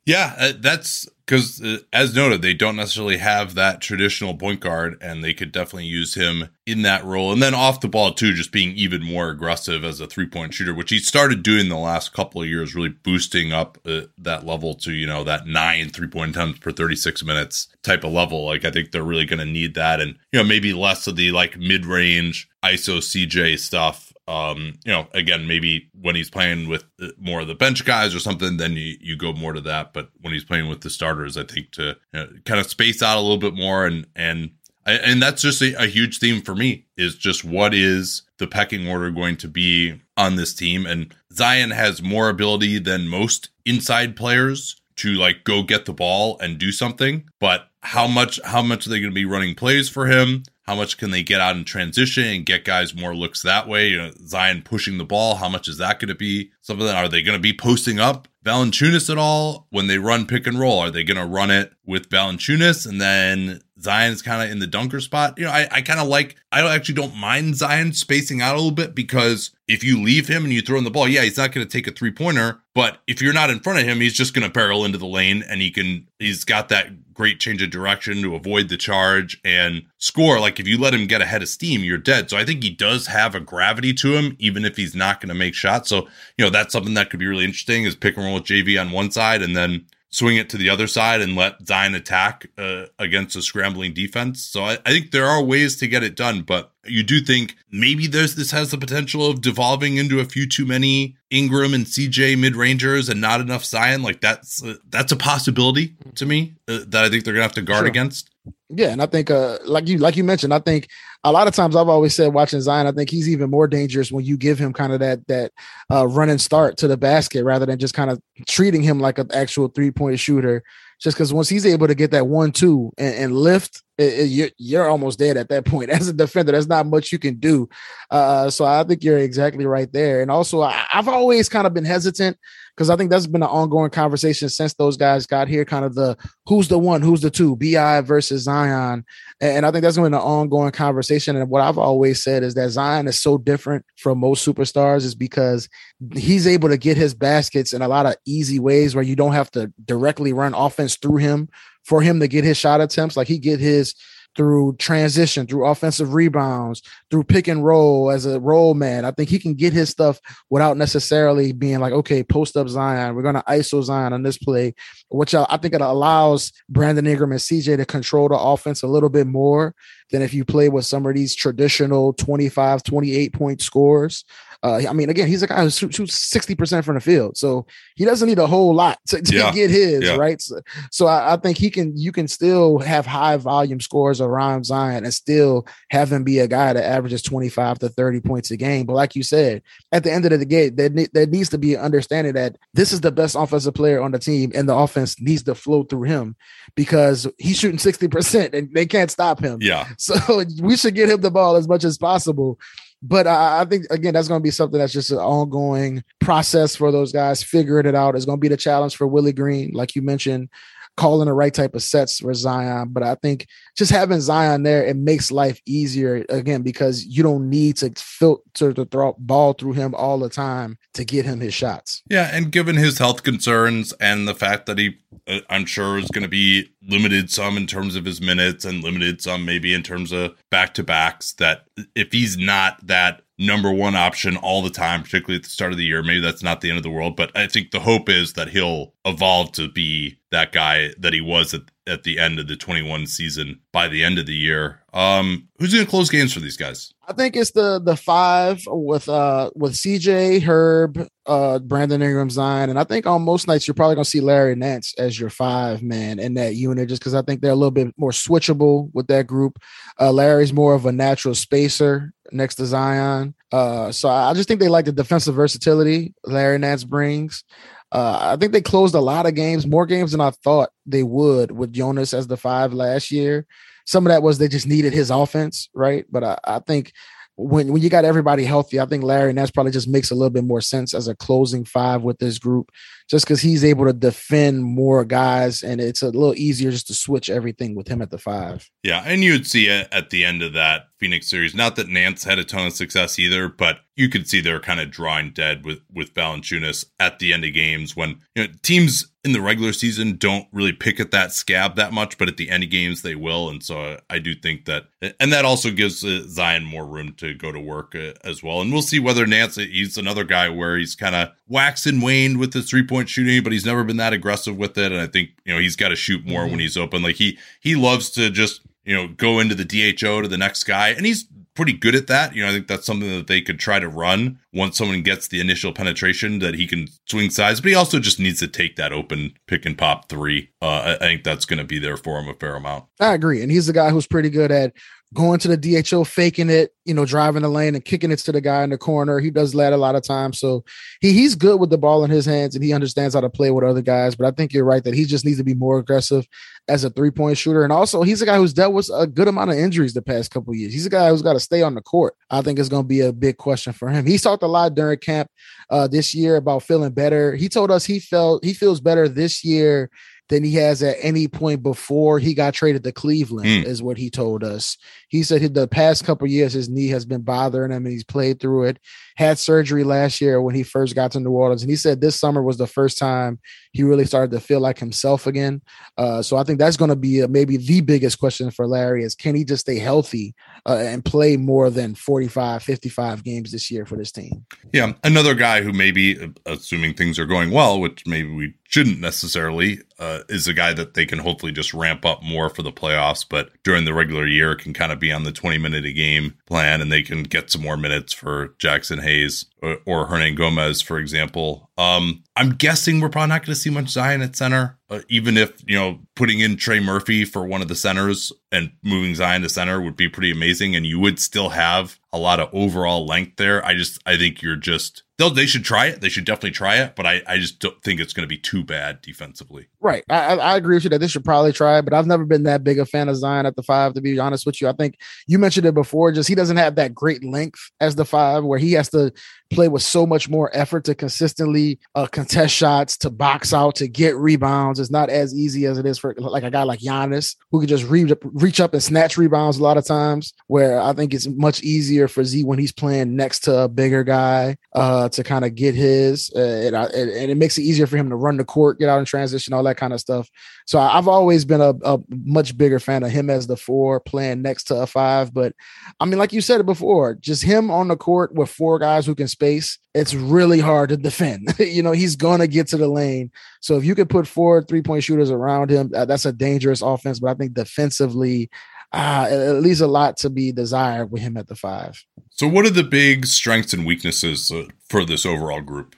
Yeah, uh, that's because uh, as noted, they don't necessarily have that traditional point guard, and they could definitely use him in that role. And then off the ball too, just being even more aggressive as a three point shooter, which he started doing the last couple of years, really boosting up uh, that level to you know that nine three point attempts per thirty six minutes type of level. Like I think they're really going to need that, and you know maybe less of the like mid range ISO CJ stuff um, you know, again, maybe when he's playing with more of the bench guys or something, then you, you go more to that. But when he's playing with the starters, I think to you know, kind of space out a little bit more and and and that's just a, a, huge theme for me is just what is the pecking order going to be on this team and zion has more ability than most inside players to like go get the ball and do something but how much how much are they going to be running plays for him how much can they get out in transition and get guys more looks that way? You know, Zion pushing the ball. How much is that going to be? Some of them are they going to be posting up Valanciunas at all when they run pick and roll? Are they going to run it with Valanciunas and then Zion's kind of in the dunker spot? You know, I, I kind of like. I actually don't mind Zion spacing out a little bit because if you leave him and you throw in the ball, yeah, he's not going to take a three pointer. But if you're not in front of him, he's just going to barrel into the lane and he can. He's got that great change of direction to avoid the charge and score. Like if you let him get ahead of steam, you're dead. So I think he does have a gravity to him, even if he's not going to make shots. So, you know, that's something that could be really interesting is pick and roll with JV on one side and then swing it to the other side and let Zion attack uh, against a scrambling defense. So I, I, think there are ways to get it done, but you do think maybe there's this has the potential of devolving into a few too many Ingram and CJ mid rangers and not enough Zion. Like that's uh, that's a possibility to me uh, that I think they're gonna have to guard sure. against. Yeah, and I think uh like you like you mentioned, I think a lot of times I've always said watching Zion, I think he's even more dangerous when you give him kind of that that uh, start to the basket rather than just kind of treating him like an actual three point shooter. Just because once he's able to get that one two and, and lift, it, it, you're, you're almost dead at that point as a defender. There's not much you can do. Uh, so I think you're exactly right there. And also, I, I've always kind of been hesitant because I think that's been an ongoing conversation since those guys got here. Kind of the who's the one, who's the two, Bi versus Zion, and I think that's been an ongoing conversation. And what I've always said is that Zion is so different from most superstars is because he's able to get his baskets in a lot of easy ways where you don't have to directly run offense through him for him to get his shot attempts. Like he get his through transition, through offensive rebounds, through pick and roll as a roll man. I think he can get his stuff without necessarily being like, okay, post up Zion. We're going to ISO Zion on this play, which I think it allows Brandon Ingram and CJ to control the offense a little bit more than if you play with some of these traditional 25, 28 point scores. Uh, I mean, again, he's a guy who shoots 60% from the field. So he doesn't need a whole lot to, to yeah. get his, yeah. right? So, so I, I, think he can, you can still have high volume scores around Zion and still have him be a guy that averages 25 to 30 points a game. But like you said, at the end of the day, there, there needs to be an understanding that this is the best offensive player on the team and the offense needs to flow through him because he's shooting 60% and they can't stop him. Yeah. So we should get him the ball as much as possible but I, I think again that's going to be something that's just an ongoing process for those guys figuring it out. It's going to be the challenge for Willie Green, like you mentioned calling the right type of sets for Zion. But I think just having Zion there, it makes life easier again because you don't need to filter the throw ball through him all the time to get him his shots. Yeah, and given his health concerns and the fact that he, uh, I'm sure, is going to be limited some in terms of his minutes and limited some maybe in terms of back to backs, that if he's not that number one option all the time, particularly at the start of the year. Maybe that's not the end of the world, but I think the hope is that he'll evolve to be that guy that he was at, at the end of the 21 season by the end of the year. Um, who's going to close games for these guys? I think it's the the five with uh with CJ Herb, uh Brandon Ingram, Zion, and I think on most nights you're probably gonna see Larry Nance as your five man in that unit, just because I think they're a little bit more switchable with that group. Uh, Larry's more of a natural spacer next to Zion, uh, so I just think they like the defensive versatility Larry Nance brings. Uh, I think they closed a lot of games, more games than I thought they would with Jonas as the five last year some of that was they just needed his offense, right? But I, I think when when you got everybody healthy, I think Larry Nance probably just makes a little bit more sense as a closing five with this group, just because he's able to defend more guys, and it's a little easier just to switch everything with him at the five. Yeah, and you'd see it at the end of that Phoenix series. Not that Nance had a ton of success either, but you could see they're kind of drawing dead with with Valanciunas at the end of games when you know teams in the regular season don't really pick at that scab that much, but at the end of games they will. And so I do think that, and that also gives uh, Zion more room to go to work uh, as well. And we'll see whether Nance, he's another guy where he's kind of waxed and waned with his three point shooting, but he's never been that aggressive with it. And I think, you know, he's got to shoot more mm-hmm. when he's open. Like he, he loves to just, you know, go into the DHO to the next guy. And he's pretty good at that. You know, I think that's something that they could try to run once someone gets the initial penetration that he can swing sides, but he also just needs to take that open pick and pop three. Uh, I think that's going to be there for him a fair amount. I agree. And he's the guy who's pretty good at going to the DHO, faking it, you know, driving the lane and kicking it to the guy in the corner. He does that a lot of times. So he, he's good with the ball in his hands and he understands how to play with other guys. But I think you're right that he just needs to be more aggressive as a three point shooter. And also, he's a guy who's dealt with a good amount of injuries the past couple years. He's a guy who's got to stay on the court. I think it's going to be a big question for him. He's talked a lot during camp uh, this year about feeling better. He told us he felt he feels better this year than he has at any point before he got traded to Cleveland, mm. is what he told us. He said the past couple years his knee has been bothering him and he's played through it had surgery last year when he first got to New Orleans, and he said this summer was the first time he really started to feel like himself again. Uh, so I think that's going to be a, maybe the biggest question for Larry is can he just stay healthy uh, and play more than 45, 55 games this year for this team? Yeah, another guy who maybe, uh, assuming things are going well, which maybe we shouldn't necessarily, uh, is a guy that they can hopefully just ramp up more for the playoffs. But during the regular year, can kind of be on the 20 minute a game plan and they can get some more minutes for Jaxson Hayes or, or Hernangomez, for example. Um, I'm guessing we're probably not going to see much Zion at center, uh, even if, you know, putting in Trey Murphy for one of the centers and moving Zion to center would be pretty amazing. And you would still have a lot of overall length there. I just, I think you're just, they'll, they should try it. They should definitely try it, but I, I just don't think it's going to be too bad defensively. Right. I, I agree with you that they should probably try it, but I've never been that big a fan of Zion at the five, to be honest with you. I think you mentioned it before, just he doesn't have that great length as the five where he has to play with so much more effort to consistently uh, contest shots, to box out, to get rebounds. It's not as easy as it is for like a guy like Giannis who can just reach, reach up and snatch rebounds a lot of times. Where I think it's much easier for Z when he's playing next to a bigger guy uh, to kind of get his, uh, and, and, it makes it easier for him to run the court, get out in transition, all that kind of stuff. So I've always been a, a much bigger fan of him as the four playing next to a five. But I mean, like you said it before, just him on the court with four guys who can space, it's really hard to defend. you know, he's going to get to the lane. So if you could put four three point shooters around him, that's a dangerous offense. But I think defensively, uh, it leaves a lot to be desired with him at the five. So, what are the big strengths and weaknesses uh, for this overall group?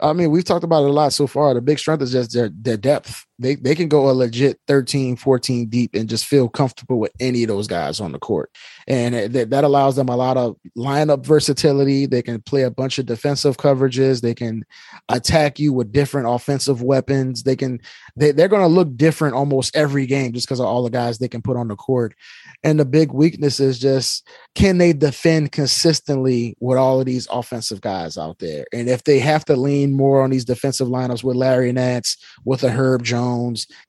I mean, we've talked about it a lot so far. The big strength is just their, their depth. They they can go a legit 13, 14 deep and just feel comfortable with any of those guys on the court. And that, that allows them a lot of lineup versatility. They can play a bunch of defensive coverages. They can attack you with different offensive weapons. They can they, they're going to look different almost every game just because of all the guys they can put on the court. And the big weakness is just can they defend consistently with all of these offensive guys out there? And if they have to lean more on these defensive lineups with Larry Nance, with a Herb Jones,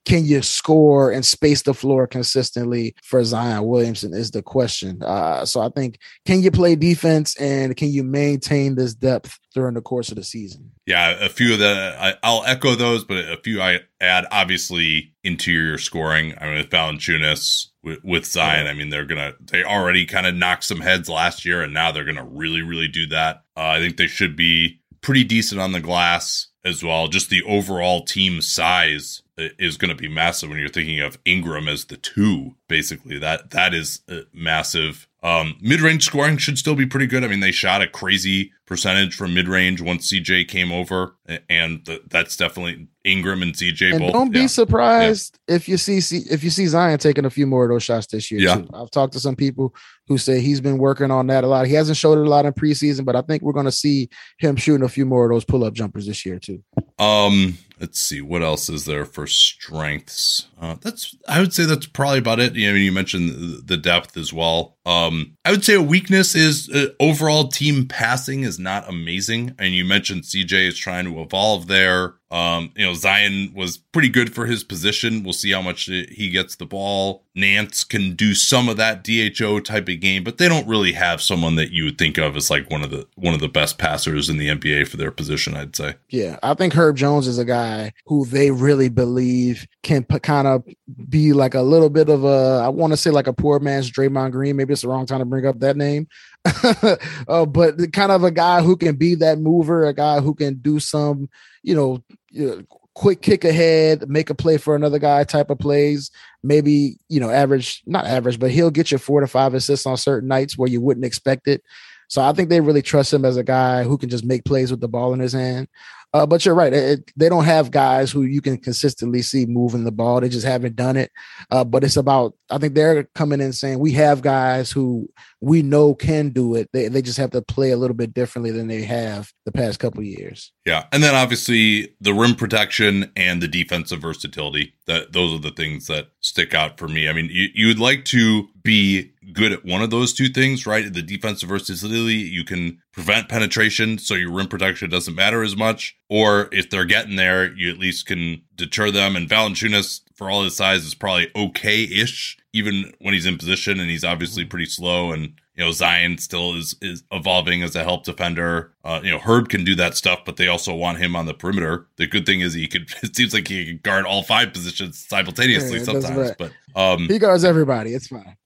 can you score and space the floor consistently for Zion Williamson? Is the question. Uh, so I think can you play defense and can you maintain this depth during the course of the season? Yeah, a few of the I, will echo those, but a few I add. Obviously, interior scoring. I mean, with Valanciunas, with, with Zion, I mean, they're gonna they already kind of knocked some heads last year, and now they're gonna really, really do that. Uh, I think they should be pretty decent on the glass as well. Just the overall team size is going to be massive when you're thinking of Ingram as the two. Basically, that that is uh, massive. Um, mid range scoring should still be pretty good. I mean, they shot a crazy percentage from mid range once CJ came over, and th- that's definitely Ingram and CJ. And both. don't be yeah. surprised yeah. if you see if you see Zion taking a few more of those shots this year. Yeah. Too. I've talked to some people who say he's been working on that a lot. He hasn't showed it a lot in preseason, but I think we're going to see him shooting a few more of those pull up jumpers this year too. Um, let's see what else is there for strengths. Uh, that's I would say that's probably about it. You know, you mentioned the depth as well. Um, I would say a weakness is uh, overall team passing is not amazing, and you mentioned CJ is trying to evolve there. Um, you know, Zion was pretty good for his position. We'll see how much he gets the ball. Nance can do some of that DHO type of game, but they don't really have someone that you would think of as like one of the one of the best passers in the NBA for their position. I'd say. Yeah, I think Herb Jones is a guy who they really believe can p- kind of be like a little bit of a I want to say like a poor man's Draymond Green. Maybe it's the wrong time to bring up that name, uh, but kind of a guy who can be that mover, a guy who can do some, you know, you know, quick kick ahead, make a play for another guy type of plays. Maybe, you know, average, not average, but he'll get you four to five assists on certain nights where you wouldn't expect it. So I think they really trust him as a guy who can just make plays with the ball in his hand. Uh, but you're right. It, they don't have guys who you can consistently see moving the ball. They just haven't done it. Uh, but it's about, I think they're coming in saying we have guys who we know can do it. They, they just have to play a little bit differently than they have the past couple years. Yeah. And then obviously the rim protection and the defensive versatility. That those are the things that stick out for me. I mean, you, you'd like to be good at one of those two things, right? The defensive versatility, you can prevent penetration, so your rim protection doesn't matter as much. Or if they're getting there, you at least can deter them. And Valanciunas, for all his size, is probably okay-ish, even when he's in position, and he's obviously mm-hmm. pretty slow. And you know, Zion still is is evolving as a help defender. Uh, you know, Herb can do that stuff, but they also want him on the perimeter. The good thing is he could. It seems like he can guard all five positions simultaneously yeah, sometimes. But um, he guards everybody. It's fine.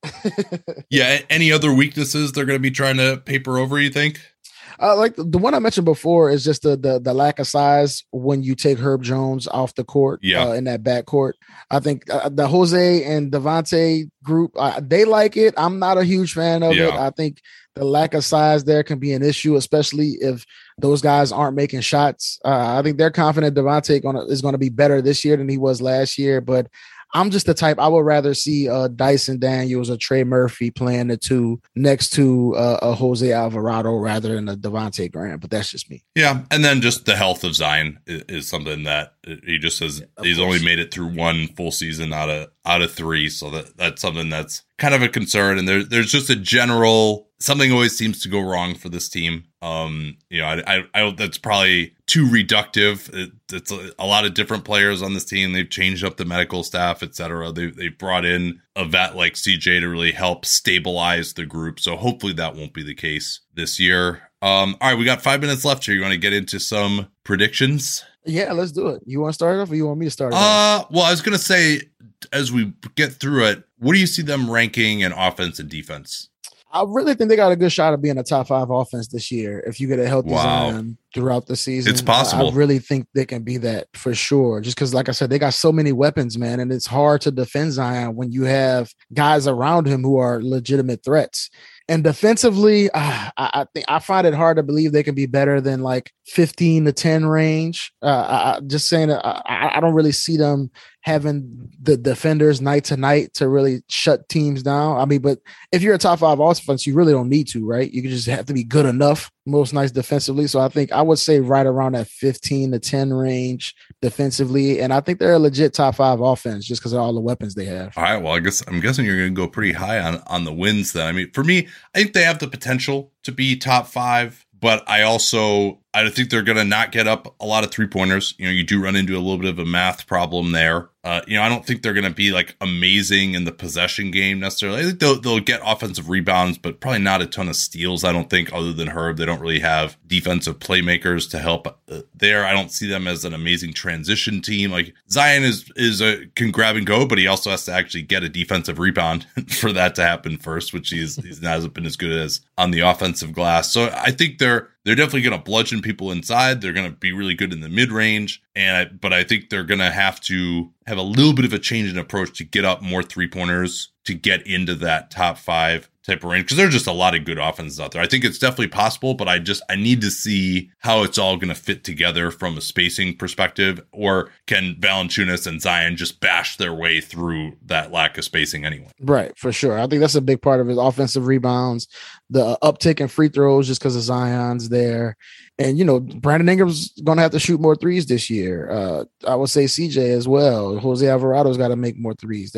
yeah. Any other weaknesses they're going to be trying to paper over? You think? Uh, like the, one I mentioned before is just the, the, the lack of size when you take Herb Jones off the court. Yeah. Uh, in that back court, I think uh, the Jose and Devonte group uh, they like it. I'm not a huge fan of yeah. it. I think the lack of size there can be an issue, especially if those guys aren't making shots. Uh, I think they're confident Devonte gonna is going to be better this year than he was last year, but I'm just the type I would rather see uh, Dyson Daniels or Trey Murphy playing the two next to uh, a Jose Alvarado rather than a Devonte Graham. But that's just me. Yeah, and then just the health of Zion is, is something that he just says yeah, he's course. only made it through one full season out of out of three, so that that's something that's kind of a concern. And there, there's just a general something always seems to go wrong for this team. Um, you know, I, I, I that's probably too reductive. It, it's a, a, lot of different players on this team. They've changed up the medical staff, etc. They they brought in a vet like CJ to really help stabilize the group. So hopefully that won't be the case this year. Um, all right, we got five minutes left here. You want to get into some predictions? Yeah, let's do it. You want to start off, or you want me to start? Uh, well, I was gonna say as we get through it, what do you see them ranking in offense and defense? I really think they got a good shot of being a top five offense this year if you get a healthy wow. Zion throughout the season. It's possible. I, I really think they can be that for sure. Just because, like I said, they got so many weapons, man, and it's hard to defend Zion when you have guys around him who are legitimate threats. And defensively, uh, I, I, think I find it hard to believe they can be better than like 15 to 10 range. Uh, I, just saying, I, I don't really see them having the defenders night to night to really shut teams down. I mean, but if you're a top five offense, you really don't need to, right? You just have to be good enough most nights defensively. So I think I would say right around that 15 to 10 range defensively. And I think they're a legit top five offense just because of all the weapons they have. All right. Well, I guess I'm guessing you're going to go pretty high on, on the wins then. I mean, for me, I think they have the potential to be top five, but I also I think they're going to not get up a lot of three pointers. You know, you do run into a little bit of a math problem there. Uh, you know, I don't think they're going to be like amazing in the possession game necessarily. I think they'll, they'll get offensive rebounds, but probably not a ton of steals. I don't think, other than Herb, they don't really have defensive playmakers to help uh, there. I don't see them as an amazing transition team. Like Zion is is a can grab and go, but he also has to actually get a defensive rebound for that to happen first, which he's he's hasn't been as good as on the offensive glass. So I think they're they're definitely going to bludgeon people inside. They're going to be really good in the mid range, and I, but I think they're going to have to have a little bit of a change in approach to get up more three pointers to get into that top five type of range because there's just a lot of good offenses out there. I think it's definitely possible, but I just I need to see how it's all going to fit together from a spacing perspective, or can Valanciunas and Zion just bash their way through that lack of spacing anyway? Right, for sure. I think that's a big part of his offensive rebounds, the uh, uptick in free throws just because of Zion's there, and you know, Brandon Ingram's to have to shoot more threes this year. Uh, I would say CJ as well. Jose Alvarado's got to make more threes.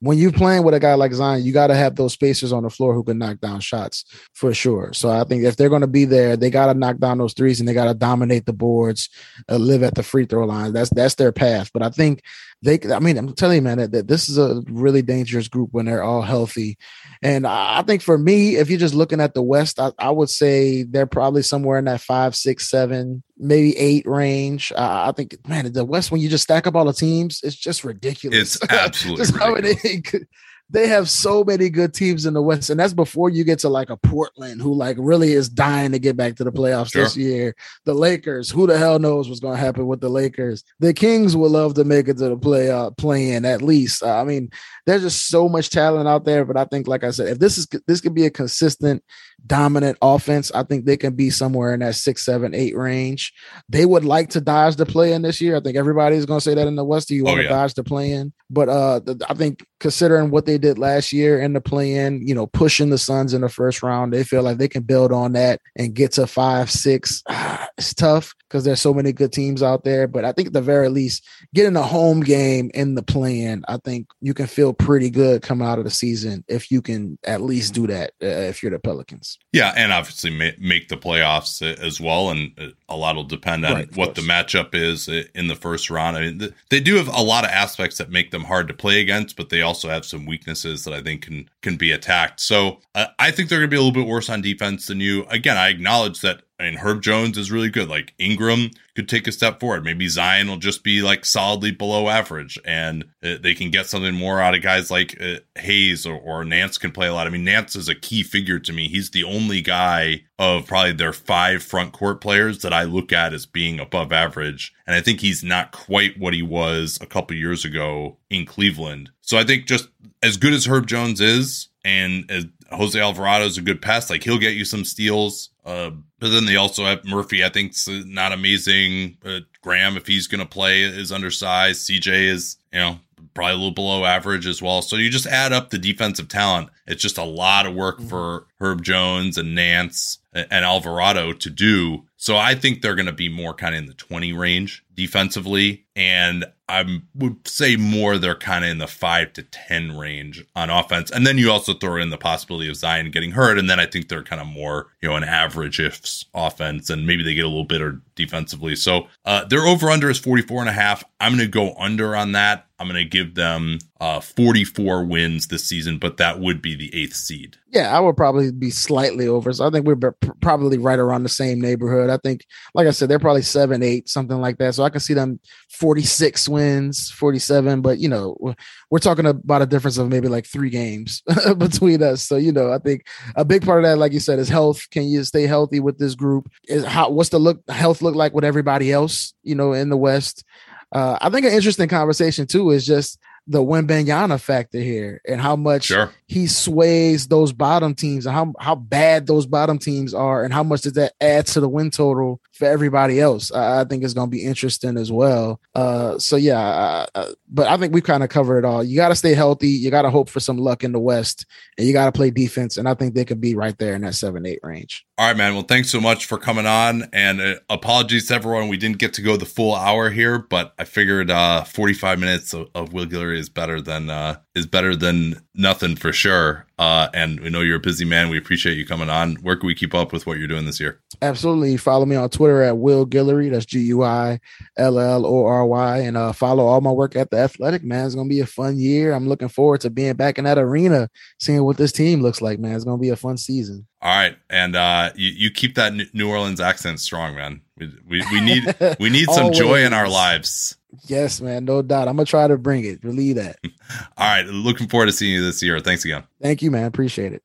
When you're playing with a guy like Zion, you got to have those spacers on the floor who can knock down shots for sure. So I think if they're going to be there, they got to knock down those threes and they got to dominate the boards, uh, live at the free throw line. That's that's their path. But I think they I mean, I'm telling you, man, that, that, this is a really dangerous group when they're all healthy. And I think for me, if you're just looking at the West, I, I would say they're probably somewhere in that five, six, seven, maybe eight range. Uh, I think, man, the West, when you just stack up all the teams, it's just ridiculous. It's absolutely ridiculous. they have so many good teams in the West, and that's before you get to like a Portland, who like really is dying to get back to the playoffs sure. this year. The Lakers, who the hell knows what's going to happen with the Lakers? The Kings would love to make it to the play uh, play in at least. Uh, I mean, there's just so much talent out there, but I think, like I said, if this is this could be a consistent dominant offense. I think they can be somewhere in that six, seven, eight range. They would like to dodge the play in this year. I think everybody's going to say that in the West. Do you want oh, to yeah. dodge the play in? But uh, I think considering what they did last year in the play in, you know, pushing the Suns in the first round, they feel like they can build on that and get to five, six. Ah, it's tough because there's so many good teams out there. But I think at the very least, getting a home game in the play in, I think you can feel pretty good coming out of the season if you can at least do that uh, if you're the Pelicans. Yeah, and obviously make the playoffs as well, and a lot will depend on right, what course. the matchup is in the first round. I mean, they do have a lot of aspects that make them hard to play against, but they also have some weaknesses that I think can can be attacked. So uh, I think they're going to be a little bit worse on defense than you. Again, I acknowledge that Mean, Herb Jones is really good. Like Ingram could take a step forward. Maybe Zion will just be like solidly below average, and uh, they can get something more out of guys like uh, Hayes or, or Nance can play a lot. I mean, Nance is a key figure to me. He's the only guy of probably their five front court players that I look at as being above average, and I think he's not quite what he was a couple years ago in Cleveland. So I think just as good as Herb Jones is, and as Jose Alvarado is a good pass, like he'll get you some steals. Uh, but then they also have Murphy. I think it's not amazing. But Graham, if he's going to play, is undersized. CJ is, you know, probably a little below average as well. So you just add up the defensive talent. It's just a lot of work for Herb Jones and Nance and Alvarado to do. So I think they're going to be more kind of in the 20 range defensively. And I would say more they're kind of in the five to 10 range on offense. And then you also throw in the possibility of Zion getting hurt. And then I think they're kind of more, you know, an average ifs offense. And maybe they get a little bitter defensively. So uh, their over under is 44 and a half. I'm going to go under on that. I'm going to give them uh, 44 wins this season, but that would be the eighth seed. Yeah, I would probably be slightly over. So I think we're probably right around the same neighborhood. I think, like I said, they're probably seven, eight, something like that. So I can see them 46 wins, 47. But, you know, we're talking about a difference of maybe like three games between us. So, you know, I think a big part of that, like you said, is health. Can you stay healthy with this group? Is how what's the look health look like with everybody else, you know, in the West? Uh, I think an interesting conversation too is just the Wembanyama factor here and how much sure. he sways those bottom teams and how, how bad those bottom teams are and how much does that add to the win total for everybody else. I, I think it's going to be interesting as well. Uh, so yeah, uh, uh, but I think we've kind of covered it all. You got to stay healthy. You got to hope for some luck in the West and you got to play defense. And I think they could be right there in that seven, eight range. All right, man. Well, thanks so much for coming on and uh, apologies to everyone. We didn't get to go the full hour here, but I figured, uh, 45 minutes of, of Will Guillory is better than uh, is better than nothing for sure. Uh, and we know you're a busy man. We appreciate you coming on. Where can we keep up with what you're doing this year? Absolutely. Follow me on Twitter at Will Guillory. That's G U I L L O R Y. And uh, follow all my work at the Athletic. Man, it's gonna be a fun year. I'm looking forward to being back in that arena, seeing what this team looks like. Man, it's gonna be a fun season. All right, and uh, you, you keep that New Orleans accent strong, man. We, we, we need we need some joy in our lives. Yes, man, no doubt. I'm gonna try to bring it. Believe that. All right, looking forward to seeing you this year. Thanks again. Thank you, man. Appreciate it.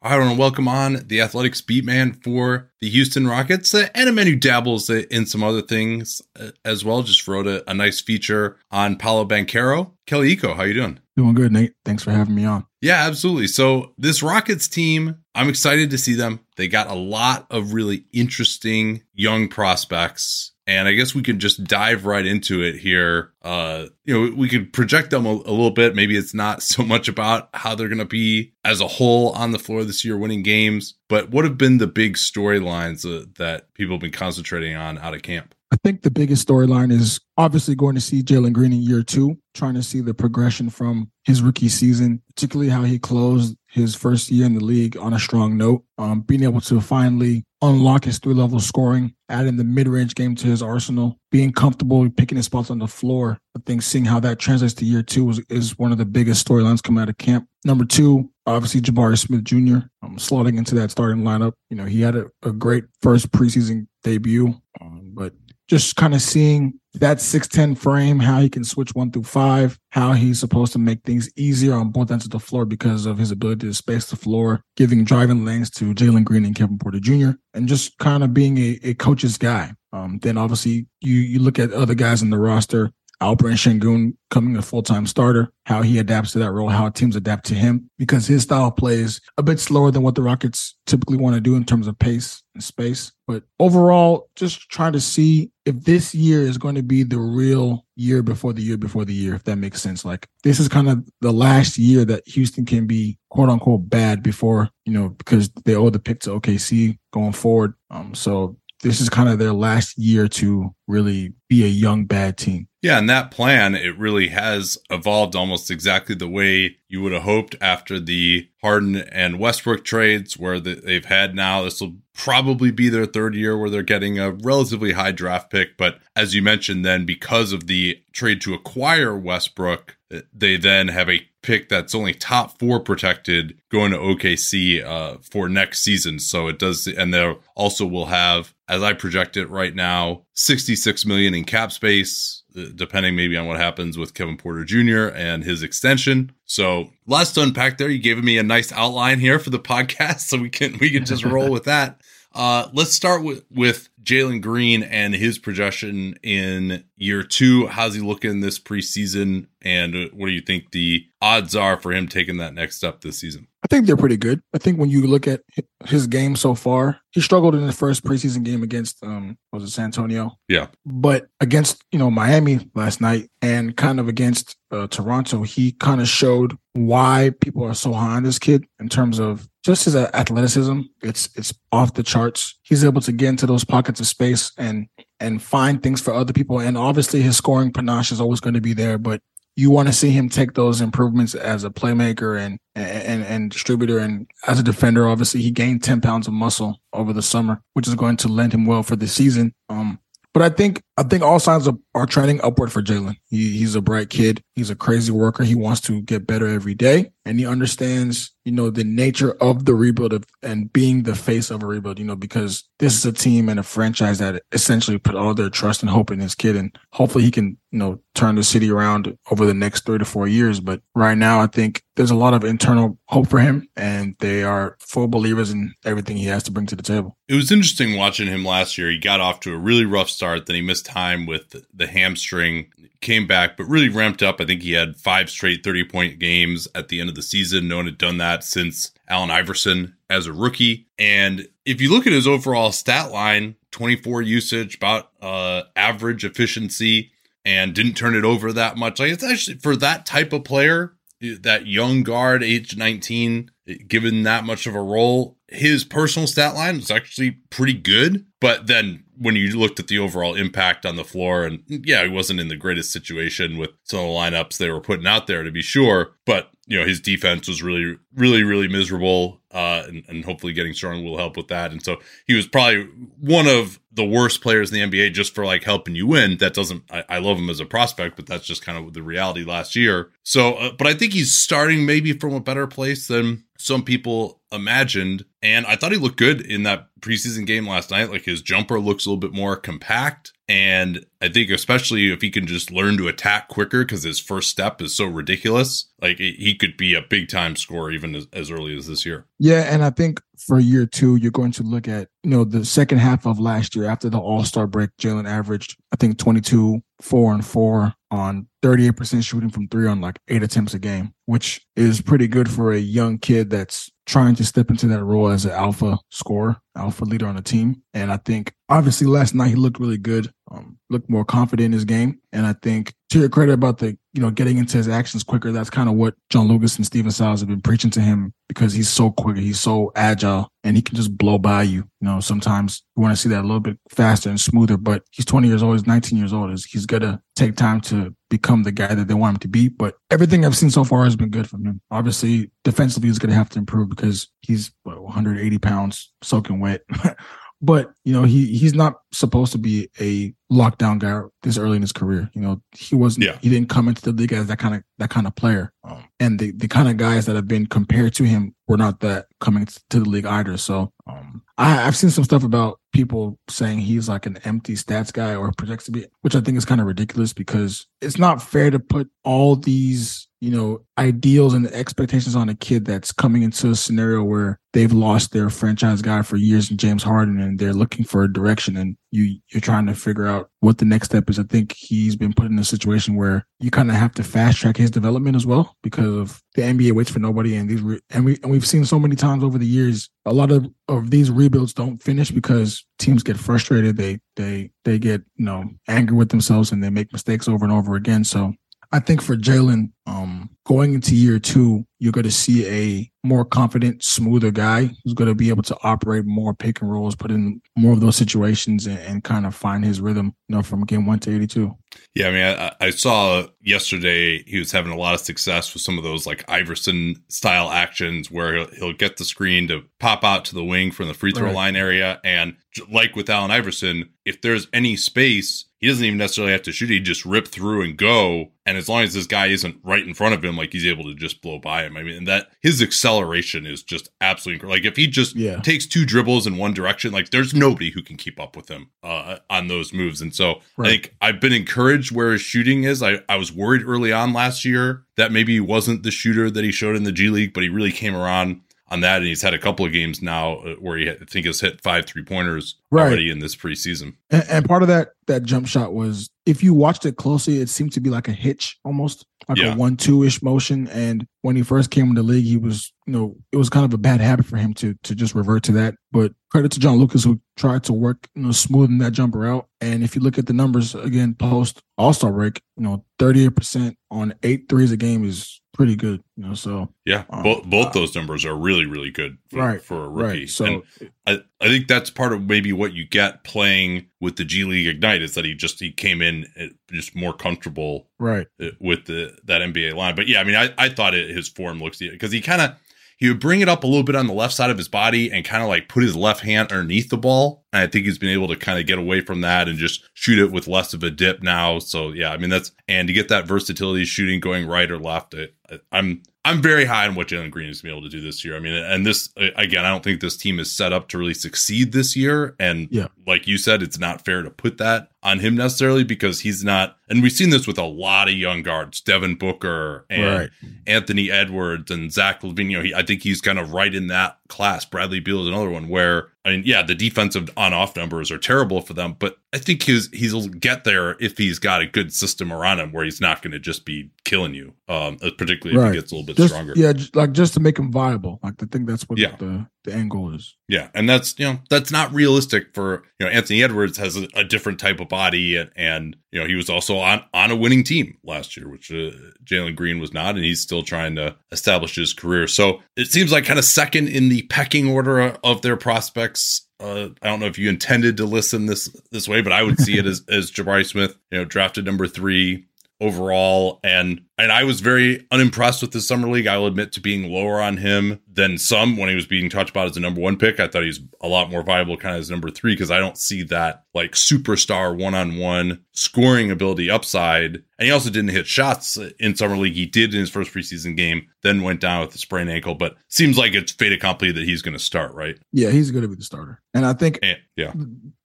I want to welcome on the Athletics beat man for the Houston Rockets uh, and a man who dabbles in some other things uh, as well. Just wrote a, a nice feature on Paolo Banchero. Kelly Iko, how you doing? Doing good, Nate. Thanks for having me on. Yeah, absolutely. So this Rockets team, I'm excited to see them. They got a lot of really interesting young prospects And I guess we can just dive right into it here. Uh, you know, we could project them a, a little bit. Maybe it's not so much about how they're going to be as a whole on the floor this year, winning games, but what have been the big storylines uh, that people have been concentrating on out of camp? I think the biggest storyline is obviously going to see Jalen Green in year two, trying to see the progression from his rookie season, particularly how he closed his first year in the league on a strong note, um, being able to finally unlock his three level scoring, adding the mid range game to his arsenal, being comfortable picking his spots on the floor. I think seeing how that translates to year two is, is one of the biggest storylines coming out of camp. Number two, obviously Jabari Smith Jr. Um, slotting into that starting lineup. You know, he had a, a great first preseason debut, um, but just kind of seeing that 6'10 frame, how he can switch one through five, how he's supposed to make things easier on both ends of the floor because of his ability to space the floor, giving driving lanes to Jalen Green and Kevin Porter Jr., and just kind of being a, a coach's guy. Um, then obviously you you look at other guys in the roster, Alperen Sengun coming a full time starter, how he adapts to that role, how teams adapt to him, because his style plays a bit slower than what the Rockets typically want to do in terms of pace and space. But overall, just trying to see if this year is going to be the real year before the year before the year, if that makes sense. Like this is kind of the last year that Houston can be quote unquote bad before, you know, because they owe the pick to OKC going forward. Um, so this is kind of their last year to really be a young bad team. Yeah, and that plan, it really has evolved almost exactly the way you would have hoped after the Harden and Westbrook trades, where they've had now. This will probably be their third year where they're getting a relatively high draft pick. But as you mentioned, then because of the trade to acquire Westbrook, they then have a pick that's only top four protected going to OKC uh, for next season. So it does, and they also will have, as I project it right now, 66 million in cap space depending maybe on what happens with Kevin Porter Jr. and his extension. So lots to unpack there. You gave me a nice outline here for the podcast, so we can we can just roll with that. Uh, let's start with with Jalen Green and his projection in year two. How's he looking this preseason? And what do you think the odds are for him taking that next step this season? I think they're pretty good. I think when you look at his game so far, he struggled in the first preseason game against um was it San Antonio? Yeah. But against, you know, Miami last night and kind of against uh, Toronto, he kind of showed why people are so high on this kid in terms of just his athleticism. It's it's off the charts. He's able to get into those pockets of space and and find things for other people. And obviously his scoring panache is always going to be there, but you want to see him take those improvements as a playmaker and, and and distributor and as a defender. Obviously, he gained ten pounds of muscle over the summer, which is going to lend him well for the season. Um, but I think I think all signs are, are trending upward for Jalen. He, he's a bright kid. He's a crazy worker. He wants to get better every day, and he understands you know the nature of the rebuild of, and being the face of a rebuild. You know because this is a team and a franchise that essentially put all their trust and hope in this kid, and hopefully he can you know turn the city around over the next three to four years. But right now, I think there's a lot of internal hope for him, and they are full believers in everything he has to bring to the table. It was interesting watching him last year. He got off to a really rough start, then he missed time with the hamstring, came back, but really ramped up. I think he had five straight 30 point games at the end of the season. No one had done that since Allen Iverson as a rookie. And if you look at his overall stat line, 24 usage, about uh, average efficiency, and didn't turn it over that much. Like it's actually for that type of player, that young guard, age 19, given that much of a role, his personal stat line was actually pretty good. But then when you looked at the overall impact on the floor, and yeah, he wasn't in the greatest situation with some of the lineups they were putting out there to be sure, but you know his defense was really, really, really miserable, uh, and, and hopefully getting strong will help with that. And so he was probably one of the worst players in the NBA just for like helping you win. That doesn't, I, I love him as a prospect, but that's just kind of the reality last year. So, uh, but I think he's starting maybe from a better place than some people imagined. And I thought he looked good in that preseason game last night. Like his jumper looks a little bit more compact. And I think, especially if he can just learn to attack quicker, because his first step is so ridiculous, like he could be a big time scorer even as, as early as this year. Yeah. And I think for year two, you're going to look at, you know, the second half of last year after the All Star break, Jalen averaged, I think, 22, four and four on 38% shooting from three on like eight attempts a game, which is pretty good for a young kid that's trying to step into that role as an alpha scorer, alpha leader on the team. And I think obviously last night he looked really good. Um, more confident in his game. And I think to your credit about the, you know, getting into his actions quicker, that's kind of what John Lucas and Stephen Silas have been preaching to him because he's so quick, he's so agile, and he can just blow by you. You know, sometimes you want to see that a little bit faster and smoother, but he's 20 years old, he's 19 years old. He's going to take time to become the guy that they want him to be. But everything I've seen so far has been good from him. Obviously, defensively, he's going to have to improve because he's what, 180 pounds soaking wet. but you know he he's not supposed to be a lockdown guy this early in his career. You know he wasn't. Yeah. He didn't come into the league as that kind of that kind of player. Um, and the the kind of guys that have been compared to him were not that coming to the league either. So um, I, I've seen some stuff about people saying he's like an empty stats guy or projects to be, which I think is kind of ridiculous because it's not fair to put all these you know, ideals and expectations on a kid that's coming into a scenario where they've lost their franchise guy for years in James Harden and they're looking for a direction and you you're trying to figure out what the next step is. I think he's been put in a situation where you kind of have to fast track his development as well because of the NBA waits for nobody and these re- and we and we've seen so many times over the years a lot of of these rebuilds don't finish because teams get frustrated they they they get you know angry with themselves and they make mistakes over and over again so I think for Jalen, um, going into year two, you're going to see a more confident, smoother guy who's going to be able to operate more pick and rolls, put in more of those situations, and, and kind of find his rhythm. You know, from game one to 82. Yeah, I mean, I, I, saw yesterday he was having a lot of success with some of those like Iverson style actions where he'll, he'll get the screen to pop out to the wing from the free throw Right. line area, and like with Allen Iverson, if there's any space, he doesn't even necessarily have to shoot. He just rip through and go. And as long as this guy isn't right in front of him, like he's able to just blow by him. I mean, that his acceleration is just absolutely incredible. Like if he just Yeah. takes two dribbles in one direction, like there's nobody who can keep up with him uh, on those moves. And so Right. I think I've been encouraged where his shooting is. I, I was worried early on last year that maybe he wasn't the shooter that he showed in the G League, but he really came around on that. And he's had a couple of games now uh, where he, I think, has hit five three pointers Right. already in this preseason. And, and part of that that jump shot was if you watched it closely, it seemed to be like a hitch almost, like Yeah. a one two ish motion. And when he first came in the league, he was you know it was kind of a bad habit for him to to just revert to that. But credit to John Lucas who tried to work you know smoothing that jumper out. And if you look at the numbers again post All Star break, you know thirty eight percent on eight threes a game is pretty good. You know so Yeah, Um, both both uh, those numbers are really really good for, Right, for a rookie. right. So and I, I think that's part of maybe what you get playing with the G League Ignite is that he just he came in uh, just more comfortable right. uh, with the that NBA line. But yeah, I mean, I, I thought it, his form looks because he kind of he would bring it up a little bit on the left side of his body and kind of like put his left hand underneath the ball. And I think he's been able to kind of get away from that and just shoot it with less of a dip now. So yeah, I mean that's and to get that versatility shooting going right or left, I, I'm I'm very high on what Jalen Green is going to be able to do this year. I mean, and this again, I don't think this team is set up to really succeed this year. And Yeah. like you said, it's not fair to put that on him necessarily because he's not. And we've seen this with a lot of young guards, Devin Booker and Right. Anthony Edwards and Zach LaVine. You know, he, I think he's kind of right in that class. Bradley Beal is another one where I mean, yeah, the defensive on-off numbers are terrible for them, but I think his he'll get there if he's got a good system around him where he's not going to just be killing you. Um, particularly if Right. he gets a little bit Just stronger. yeah, just, like just to make him viable. Like I think that's what Yeah. the the end goal is. Yeah, and that's you know that's not realistic for you know Anthony Edwards has a, a different type of body and and you know he was also on on a winning team last year, which uh, Jalen Green was not, and he's still trying to establish his career. So it seems like kind of second in the pecking order of their prospects. Uh, I don't know if you intended to listen this this way, but I would see it as as Jabari Smith, you know, drafted number three overall and and I was very unimpressed with the summer league. I will admit to being lower on him than some when he was being talked about as a number one pick. I thought he's a lot more viable kind of as number three because I don't see that like superstar one on one scoring ability upside. And he also didn't hit shots in summer league. He did in his first preseason game, then went down with a sprained ankle. But seems like it's fait accompli that he's going to start, right? Yeah, he's going to be the starter. And I think And, yeah,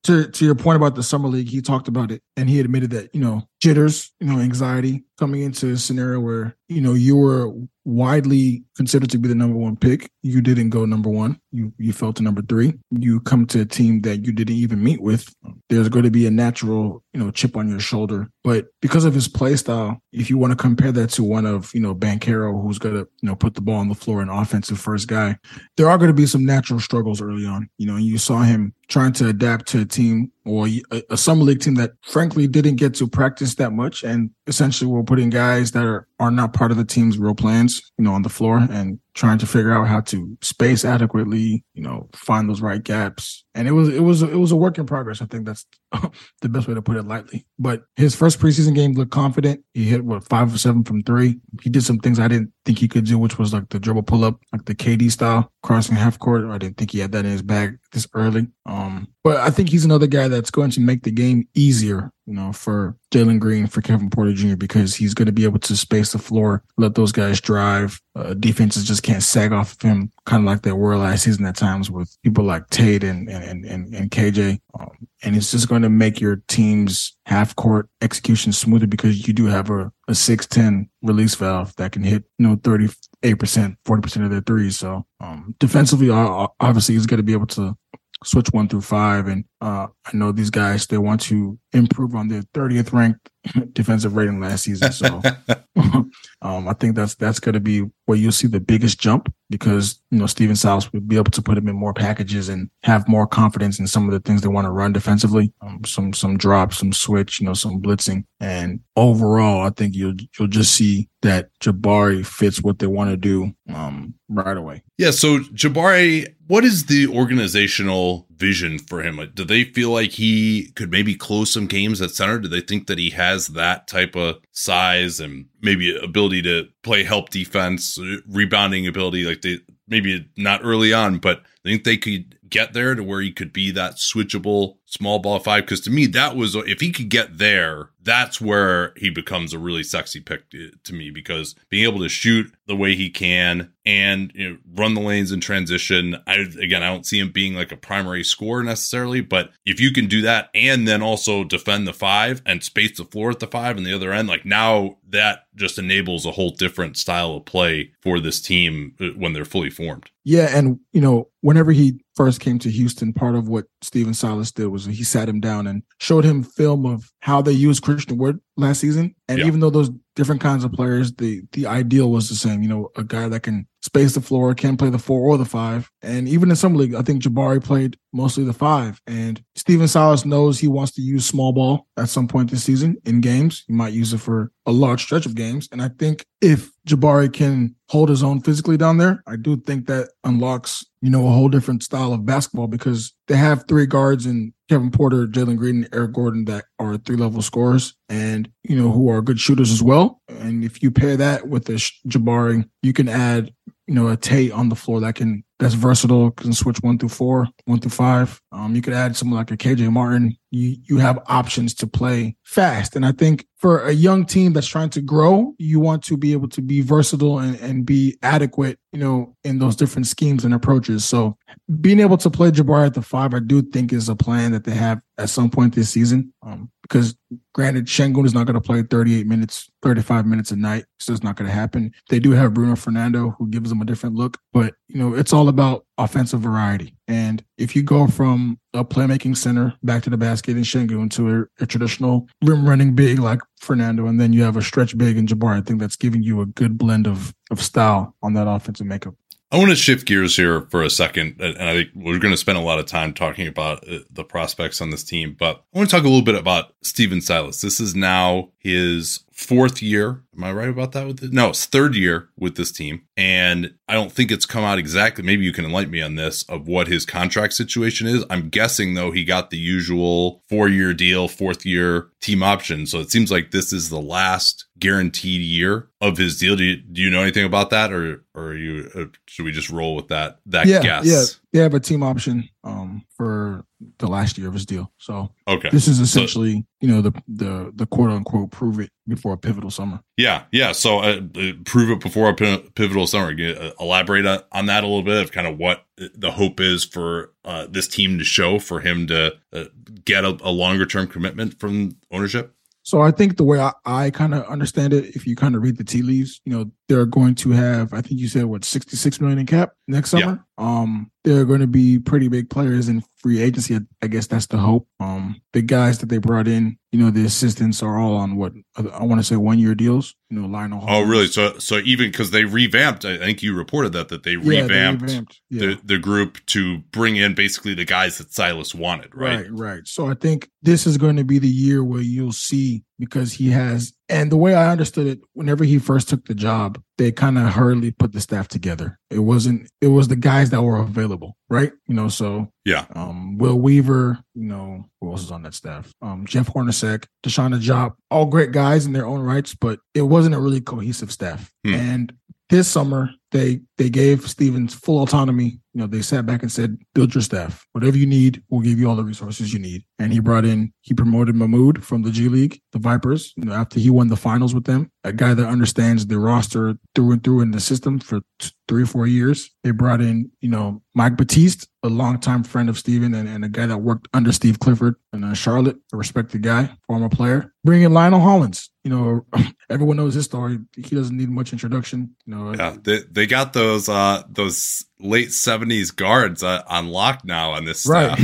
to to your point about the summer league, he talked about it and he admitted that you know jitters, you know, anxiety coming into a scenario where you know, you were widely considered to be the number one pick. You didn't go number one. You you fell to number three. You come to a team that you didn't even meet with. There's going to be a natural, you know, chip on your shoulder. But because of his play style, if you want to compare that to one of, you know, Banchero, who's going to, you know, put the ball on the floor, an offensive first guy, there are going to be some natural struggles early on. You know, you saw him trying to adapt to a team or a, a summer league team that frankly didn't get to practice that much and essentially we're putting guys that are, are not part of the team's real plans, you know, on the floor and trying to figure out how to space adequately, you know, find those right gaps. And it was it was it was a work in progress. I think that's the best way to put it lightly. But his first preseason game looked confident. He hit what five or seven from three. He did some things I didn't think he could do, which was like the dribble pull up, like the KD style, crossing half court. I didn't think he had that in his bag this early. Um, but I think he's another guy that's going to make the game easier, you know, for Jalen Green, for Kevin Porter Jr., because he's going to be able to space the floor, let those guys drive. Uh, defenses just can't sag off of him, kind of like they were last season at times with people like Tate and and and, and KJ. Um, and it's just going to make your team's half court execution smoother because you do have a, a 6'10 release valve that can hit, you know, 38%, 40% of their threes. So um, defensively, obviously, he's going to be able to switch one through five. And uh, I know these guys, they want to improve on their 30th ranked defensive rating last season. So um, I think that's that's going to be where you'll see the biggest jump because you know Stephen Silas will be able to put him in more packages and have more confidence in some of the things they want to run defensively. Um, some some drops, some switch, you know, some blitzing, and overall, I think you'll you'll just see that Jabari fits what they want to do um, right away. Yeah. So Jabari, what is the organizational vision for him? Do they feel like he could maybe close some games at center? Do they think that he has that type of size and maybe ability to play help defense, uh, rebounding ability? Like they maybe not early on, but I think they could get there to where he could be that switchable small ball five. Because to me, that was if he could get there, that's where he becomes a really sexy pick to, to me. Because being able to shoot the way he can and you know, run the lanes in transition, I again I don't see him being like a primary scorer necessarily, but if you can do that and then also defend the five and space the floor at the five and the other end, like now that just enables a whole different style of play for this team uh, when they're fully formed. Yeah, and you know, whenever he first came to Houston, part of what Stephen Silas did was he sat him down and showed him film of how they used Christian Wood last season. And yeah. even though those different kinds of players, the the ideal was the same. You know, a guy that can space the floor, can play the four or the five. And even in some league, I think Jabari played mostly the five. And Stephen Silas knows he wants to use small ball at some point this season in games. He might use it for a large stretch of games. And I think if Jabari can hold his own physically down there, I do think that unlocks, you know, a whole different style of basketball because they have three guards and Kevin Porter, Jalen Green, and Eric Gordon that are three level scorers and, you know, who are good shooters as well. And if you pair that with the Jabari, you can add you know, a Tate on the floor that can that's versatile, can switch one through four, one through five. Um, you could add someone like a KJ Martin. You you have options to play fast. And I think for a young team that's trying to grow, you want to be able to be versatile and, and be adequate, you know, in those different schemes and approaches. So being able to play Jabari at the five, I do think is a plan that they have at some point this season. Um, because granted, Sengun is not going to play 38 minutes, 35 minutes a night. So it's not going to happen. They do have Bruno Fernando who gives them a different look, but you know, it's all about offensive variety. And if you go from a playmaking center back to the basket in Sengun to a, a, traditional rim running big like Fernando, and then you have a stretch big in Jabari, I think that's giving you a good blend of of style on that offensive makeup. I want to shift gears here for a second, and I think we're going to spend a lot of time talking about uh, the prospects on this team. But I want to talk a little bit about Stephen Silas. This is now his fourth year. Am I right about that? With this? no, it's third year with this team, and I don't think it's come out exactly. Maybe you can enlighten me on this of what his contract situation is. I'm guessing though he got the usual four year deal, fourth year team option. So it seems like this is the last guaranteed year of his deal. Do you, do you know anything about that, or or you uh, should we just roll with that that yeah, guess? Yeah, they have a team option um, for the last year of his deal. So okay, this is essentially so, you know the the the quote unquote prove it before a pivotal summer. Yeah, yeah. So uh, uh prove it before a pivotal summer. Uh, elaborate on that a little bit of kind of what the hope is for uh, this team to show for him to uh, get a, a longer term commitment from ownership. So I think the way I, I kind of understand it, if you kind of read the tea leaves, you know, they're going to have, I think you said what, 66 million in cap next summer. Yeah. Um, they're going to be pretty big players in free agency. I guess that's the hope. Um, the guys that they brought in, you know, the assistants are all on what I want to say one year deals. You know, Lionel. Hall. Oh, really? So, so even because they revamped, I think you reported that that they revamped, yeah, they revamped yeah. the the group to bring in basically the guys that Silas wanted, right? Right, right. So I think this is going to be the year where you'll see because he has and the way I understood it, whenever he first took the job, they kind of hurriedly put the staff together. It wasn't it was the guys that were available, right? You know, so yeah. Um Will Weaver, you know, who else is on that staff? Um Jeff Hornacek, DeSagana Diop, all great guys in their own rights, but it wasn't a really cohesive staff. Hmm. And this summer they they gave Stevens full autonomy. You know, they sat back and said, "Build your staff. Whatever you need, we'll give you all the resources you need." And he brought in, he promoted Mahmoud from the G League, the Vipers. You know, after he won the finals with them, a guy that understands the roster through and through in the system for t- three or four years. They brought in, you know, Mike Batiste, a longtime friend of Stephen and, and a guy that worked under Steve Clifford and uh, Charlotte, a respected guy, former player. Bring in Lionel Hollins. You know, everyone knows his story. He doesn't need much introduction. You know, yeah, they, they got those uh those late seventies guards uh, on lock now on this right.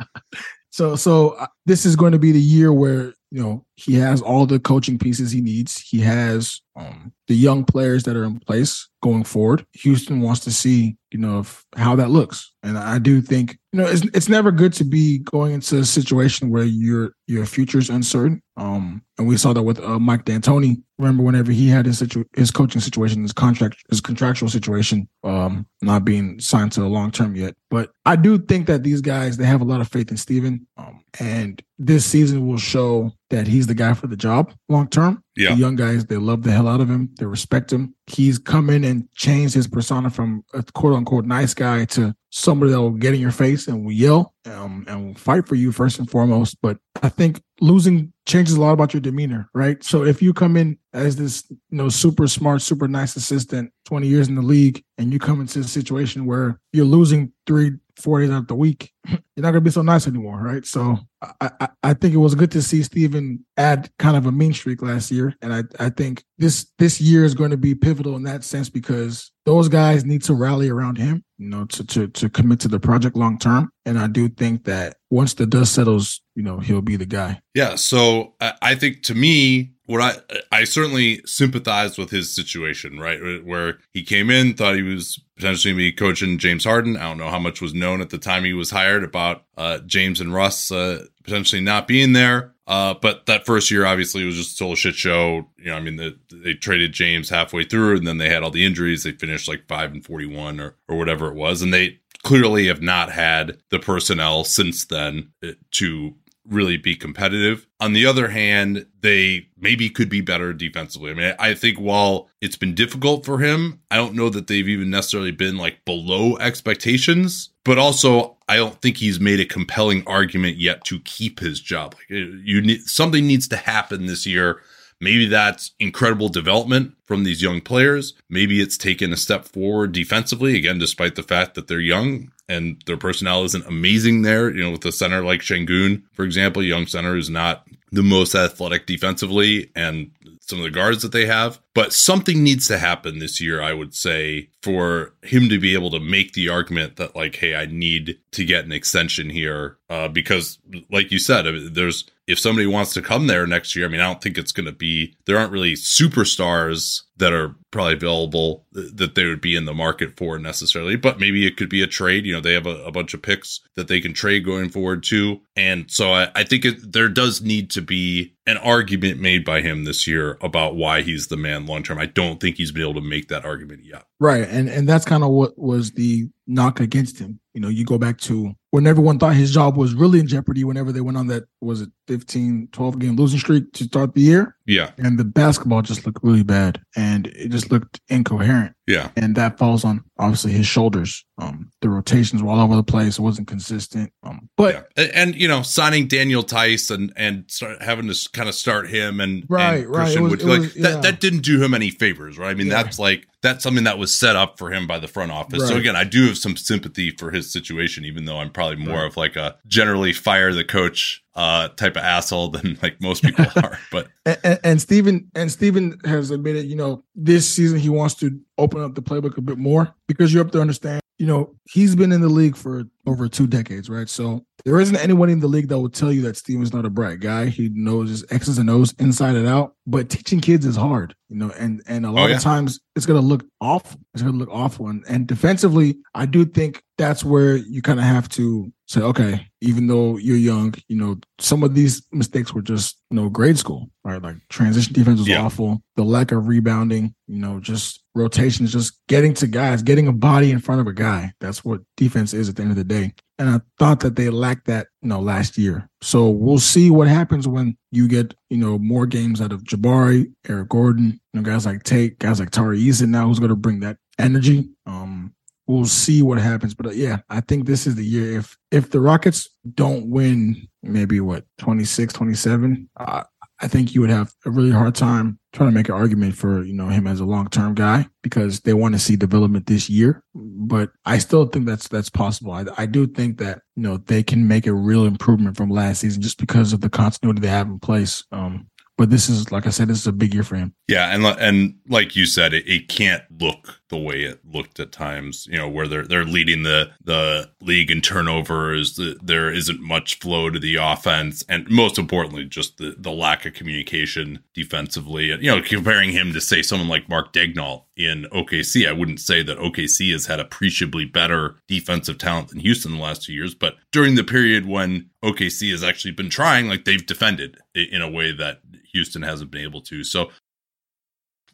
so so uh, this is going to be the year where you know he has all the coaching pieces he needs. He has um, the young players that are in place going forward. Houston wants to see you know if, how that looks, and I do think you know it's it's never good to be going into a situation where your your future is uncertain. Um, and we saw that with uh, Mike D'Antoni. Remember, whenever he had his situ- his coaching situation, his contract, his contractual situation, um, not being signed to a long term yet. But I do think that these guys they have a lot of faith in Stephen. Um, and this season will show that he's the guy for the job long term. Yeah. The young guys, they love the hell out of him. They respect him. He's come in and changed his persona from a quote unquote nice guy to somebody that will get in your face and will yell um, and will fight for you first and foremost. But I think losing changes a lot about your demeanor, right? So if you come in as this, you know, super smart, super nice assistant, 20 years in the league, and you come into a situation where you're losing three, four days out of the week, you're not gonna be so nice anymore, right? So I, I, I think it was good to see Stephen add kind of a mean streak last year, and I I think this this year is going to be pivotal in that sense because those guys need to rally around him, you know, to to to commit to the project long term. And I do think that once the dust settles, you know, he'll be the guy. Yeah. So I think to me, what I I certainly sympathized with his situation, right? Where he came in, thought he was potentially be coaching James Harden. I don't know how much was known at the time he was hired about uh, James and Russ uh, potentially not being there. Uh, but that first year obviously was just a total shit show. You know, I mean, the, they traded James halfway through, and then they had all the injuries. They finished like five and forty-one or or whatever it was, and they clearly have not had the personnel since then uh, to really be competitive. On the other hand, they maybe could be better defensively. I mean, I think while it's been difficult for him, I don't know that they've even necessarily been like below expectations, but also I don't think he's made a compelling argument yet to keep his job. Like you need something needs to happen this year. Maybe that's incredible development from these young players. Maybe it's taken a step forward defensively, again, despite the fact that they're young and their personnel isn't amazing there. You know, with a center like Sengun, for example, young center is not the most athletic defensively and some of the guards that they have. But something needs to happen this year, I would say, for him to be able to make the argument that, like, hey, I need to get an extension here. Uh, because, like you said, there's if somebody wants to come there next year, I mean, I don't think it's going to be, there aren't really superstars that are probably available that they would be in the market for necessarily, but maybe it could be a trade. You know, they have a, a bunch of picks that they can trade going forward too. And so I, I think it, there does need to be an argument made by him this year about why he's the man long term. I don't think he's been able to make that argument yet. Right. And and that's kind of what was the knock against him. You know, you go back to when everyone thought his job was really in jeopardy whenever they went on that was it 15 12 game losing streak to start the year? Yeah. And the basketball just looked really bad and it just looked incoherent yeah and that falls on obviously his shoulders um the rotations were all over the place it wasn't consistent um but yeah. and, and, you know signing daniel theis and and start having to kind of start him and right and right was, like was, yeah. that that didn't do him any favors right i mean yeah. that's like that's something that was set up for him by the front office right. so again i do have some sympathy for his situation even though i'm probably more right. of like a generally fire the coach uh, type of asshole than like most people are. But and, and, and Stephen and Stephen has admitted, you know, this season he wants to open up the playbook a bit more because you have to understand, you know, he's been in the league for over two decades, right? So there isn't anyone in the league that will tell you that Stephen's not a bright guy. He knows his X's and O's inside and out. But teaching kids is hard, you know, and and a oh, lot Oh, yeah. of times it's gonna look awful. It's gonna look awful. And and defensively, I do think that's where you kind of have to say, okay, even though you're young, you know, some of these mistakes were just, you know, grade school, right? Like transition defense was Yeah. awful. The lack of rebounding, you know, just rotations, just getting to guys, getting a body in front of a guy. That's what defense is at the end of the day. And I thought that they lacked that, you know, last year. So we'll see what happens when you get, you know, more games out of Jabari, Eric Gordon, you know, guys like Tate, guys like Tari Eason now who's going to bring that energy. Um, we'll see what happens. But uh, yeah, I think this is the year. If if the Rockets don't win, maybe what 26, 27, uh, I think you would have a really hard time trying to make an argument for you know him as a long term guy because they want to see development this year. But I still think that's that's possible. I, I do think that you know they can make a real improvement from last season just because of the continuity they have in place. Um, but this is like I said, this is a big year for him. Yeah, and and like you said, it, it can't look the way it looked at times. You know, where they're they're leading the the league in turnovers. The, there isn't much flow to the offense, and most importantly, just the the lack of communication defensively. And, you know, comparing him to say someone like Mark Daigneault in OKC, I wouldn't say that OKC has had appreciably better defensive talent than Houston in the last two years, but during the period when OKC has actually been trying, like they've defended in a way that Houston hasn't been able to. So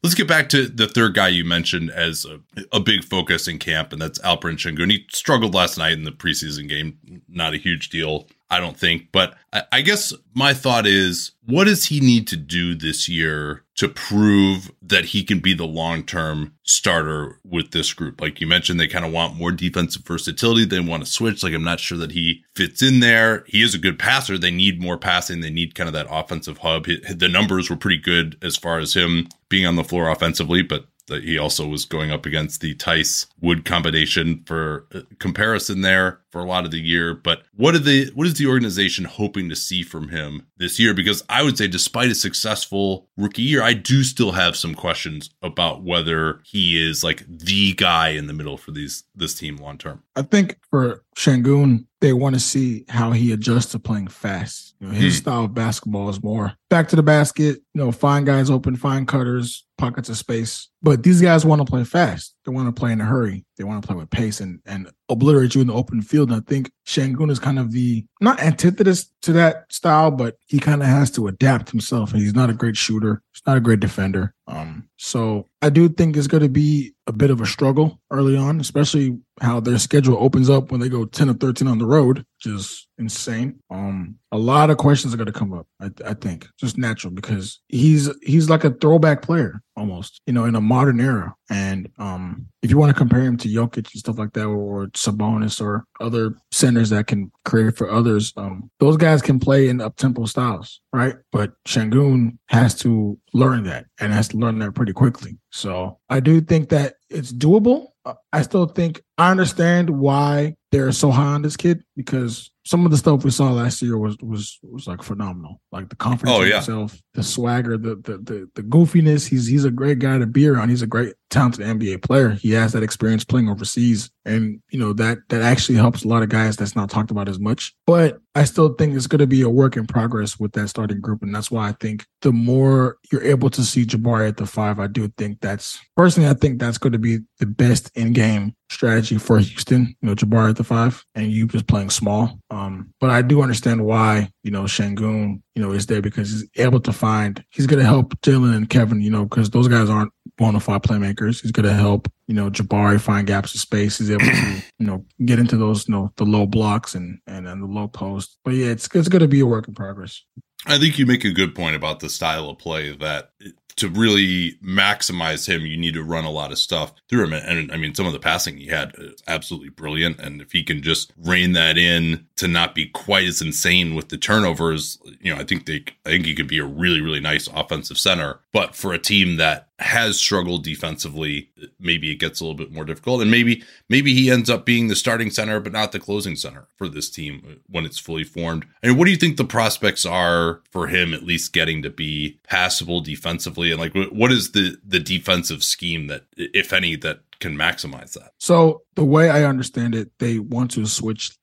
let's get back to the third guy you mentioned as a, a big focus in camp, and that's Alperen Şengün. He struggled last night in the preseason game. Not a huge deal, I don't think. But I, I guess my thought is, what does he need to do this year to prove that he can be the long term starter with this group? Like you mentioned, they kind of want more defensive versatility. They want to switch. Like I'm not sure that he fits in there. He is a good passer. They need more passing. They need kind of that offensive hub. The numbers were pretty good as far as him being on the floor offensively, but he also was going up against the Theis Wood combination for uh, comparison there for a lot of the year. But what are the what is the organization hoping to see from him this year? Because I would say, despite a successful rookie year, I do still have some questions about whether he is like the guy in the middle for these this team long term. I think for Sengun, they want to see how he adjusts to playing fast. You know, his Hmm. style of basketball is more back to the basket, you know, find guys open, find cutters, pockets of space. But these guys want to play fast. They want to play in a hurry. They want to play with pace and and obliterate you in the open field. And I think Sengun is kind of the not antithesis to that style, but he kind of has to adapt himself. And he's not a great shooter. He's not a great defender. Um, so I do think it's going to be a bit of a struggle early on, especially how their schedule opens up when they go 10 or 13 on the road, which is insane. Um, a lot of questions are going to come up, I, I think, just natural because he's he's like a throwback player almost, you know, in a modern era. And um, if you want to compare him to Jokic and stuff like that, or Sabonis or other centers that can create for others, um, those guys can play in up tempo styles, right? But Sengun has to learn that and has to learn that pretty quickly. So I do think that it's doable. I still think I understand why they're so high on this kid because some of the stuff we saw last year was was was like phenomenal. Like the confidence Oh, yeah. himself, the swagger, the, the the the goofiness. He's he's a great guy to be around. He's a great talented NBA player. He has that experience playing overseas, and you know that that actually helps a lot of guys. That's not talked about as much. But I still think it's going to be a work in progress with that starting group, and that's why I think the more you're able to see Jabari at the five, I do think that's personally I think that's going to be the best in game strategy for Houston. You know, Jabari at the five, and you just playing small. Um, but I do understand why you know Sengun you know is there because he's able to find. He's going to help Jalen and Kevin. You know, because those guys aren't bona fide playmakers. He's going to help you know Jabari find gaps of space. He's able to you know get into those you know the low blocks and and, and the low post. But yeah, it's it's going to be a work in progress. I think you make a good point about the style of play that to really maximize him, you need to run a lot of stuff through him. And, I mean, some of the passing he had is absolutely brilliant. And if he can just rein that in to not be quite as insane with the turnovers, you know, I think they, I think he could be a really, really nice offensive center But for a team that has struggled defensively, maybe it gets a little bit more difficult. And maybe maybe he ends up being the starting center, but not the closing center for this team when it's fully formed. And what do you think the prospects are for him at least getting to be passable defensively? And like what is the the defensive scheme that, if any, that can maximize that. So the way I understand it, they want to switch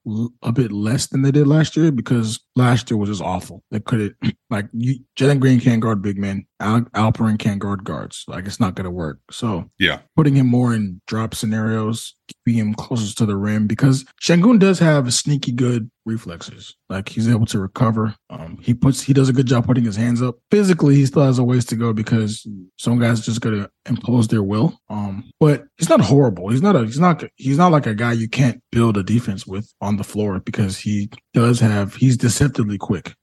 a bit less than they did last year because last year was just awful. They couldn't like you, Jalen Green can't guard big men. Al, Alperen can't guard guards. Like it's not going to work. So yeah, putting him more in drop scenarios, keeping him closer to the rim because Sengun does have sneaky good reflexes. Like he's able to recover. Um, he puts he does a good job putting his hands up. Physically, he still has a ways to go because some guys just gonna impose their will. Um, but he's not horrible. He's not a he's not he's not like a guy you can't build a defense with on the floor because he does have he's deceptively quick.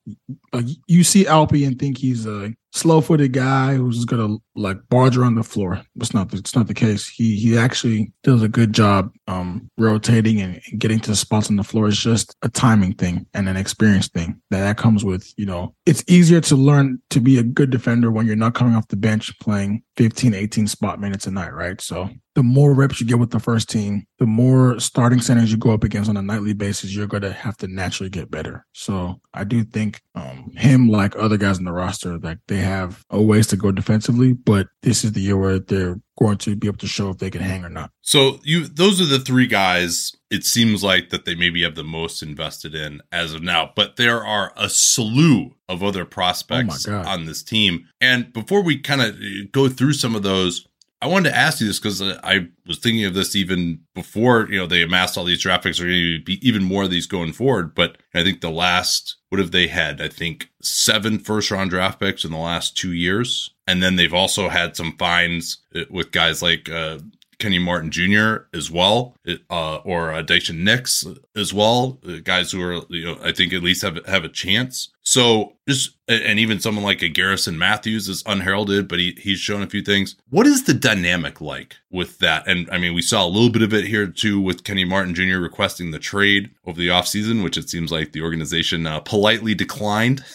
Like you see Alpi and think he's a slow footed guy who's gonna like barge around the floor. It's not it's not the case. He he actually does a good job um rotating and, getting to spots on the floor. It's just a timing thing and an experience thing that that comes with, you know, it's easier to learn to be a good defender when you're not coming off the bench playing 15, 18 spot minutes a night, right? So the more reps you get with the first team, the more starting centers you go up against on a nightly basis, you're going to have to naturally get better. So I do think um, him, like other guys in the roster, like they have a ways to go defensively, but this is the year where they're going to be able to show if they can hang or not. So you, those are the three guys. It seems like that they maybe have the most invested in as of now, but there are a slew of other oh prospects oh on this team. And before we kind of go through some of those, I wanted to ask you this because I was thinking of this even before you know they amassed all these draft picks. Are going to be even more of these going forward. But I think the last what have they had? I think seven first round draft picks in the last two years, and then they've also had some fines uh, with guys like uh, Kenny Martin Jr. as well, uh, or uh, Daishen Nix as well, uh, guys who are you know I think at least have have a chance. So just and even someone like a Garrison Matthews is unheralded, but he he's shown a few things. What is the dynamic like with that? And I mean, we saw a little bit of it here too with Kenny Martin Jr. requesting the trade over the offseason, which it seems like the organization uh, politely declined.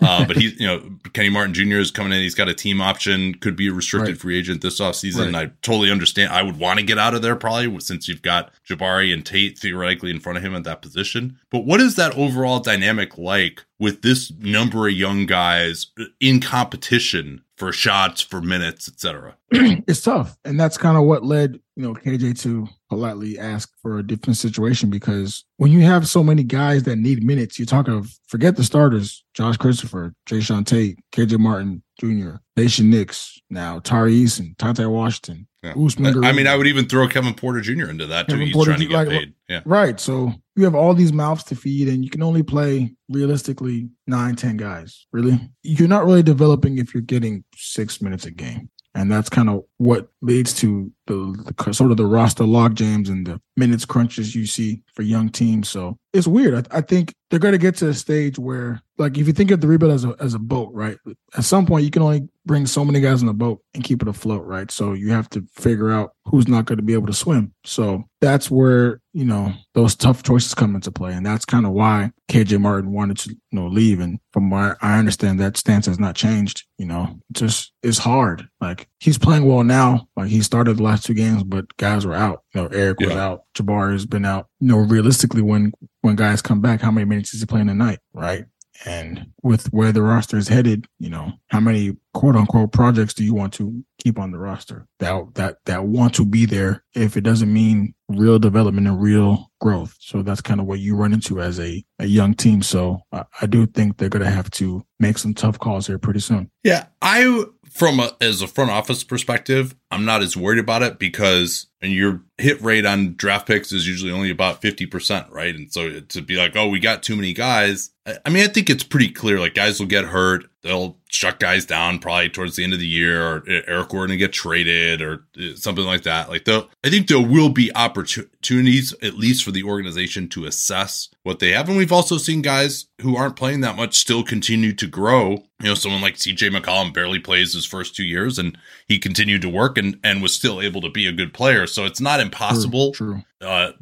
Uh, but he's, you know, Kenny Martin Jr. is coming in. He's got a team option, could be a restricted right. free agent this offseason. Right. I totally understand. I would want to get out of there probably since you've got Jabari and Tate theoretically in front of him at that position. But what is that overall dynamic like with this number of young guys in competition for shots, for minutes, etc. it's tough, and that's kind of what led you know KJ to politely ask for a different situation because when you have so many guys that need minutes, you talk of forget the starters: Josh Christopher, Jae'Sean Tate, KJ Martin Jr., Nation Nix, now Tari Eason, Ty Washington, yeah. I mean, I would even throw Kevin Porter Jr. into that too. Kevin He's Porter, trying to get like, paid. Yeah. Right. So you have all these mouths to feed, and you can only play realistically nine, ten guys. Really, you're not really developing if you're getting six minutes a game and that's kind of what leads to the, the, sort of the roster log jams and the minutes crunches you see for young teams. So it's weird. I, I think they're going to get to a stage where, like, if you think of the rebuild as a as a boat, right? At some point, you can only bring so many guys in the boat and keep it afloat, right? So you have to figure out who's not going to be able to swim. So that's where you know those tough choices come into play, and that's kind of why KJ Martin wanted to you know leave. And from what I understand, that stance has not changed. You know, just it's hard. Like he's playing well now. Like he started the last two games, but guys were out. You know, Eric was out. Jabari has been out. You know, realistically, when when guys come back, how many minutes is he playing a night? Right. And with where the roster is headed, you know, how many quote unquote projects do you want to keep on the roster that that that want to be there if it doesn't mean real development and real growth? So that's kind of what you run into as a, a young team. So I, I do think they're gonna have to make some tough calls here pretty soon. Yeah. I from a, as a front office perspective, I'm not as worried about it because and your hit rate on draft picks is usually only about 50%, right? And so to be like, oh, we got too many guys. I mean, I think it's pretty clear like guys will get hurt. They'll shut guys down probably towards the end of the year or Eric Gordon to get traded or uh, something like that. Like though I think there will be opportunities at least for the organization to assess what they have. And we've also seen guys who aren't playing that much still continue to grow. You know, someone like CJ McCollum barely plays his first two years and he continued to work and, and was still able to be a good player. So it's not impossible. True. true. Uh,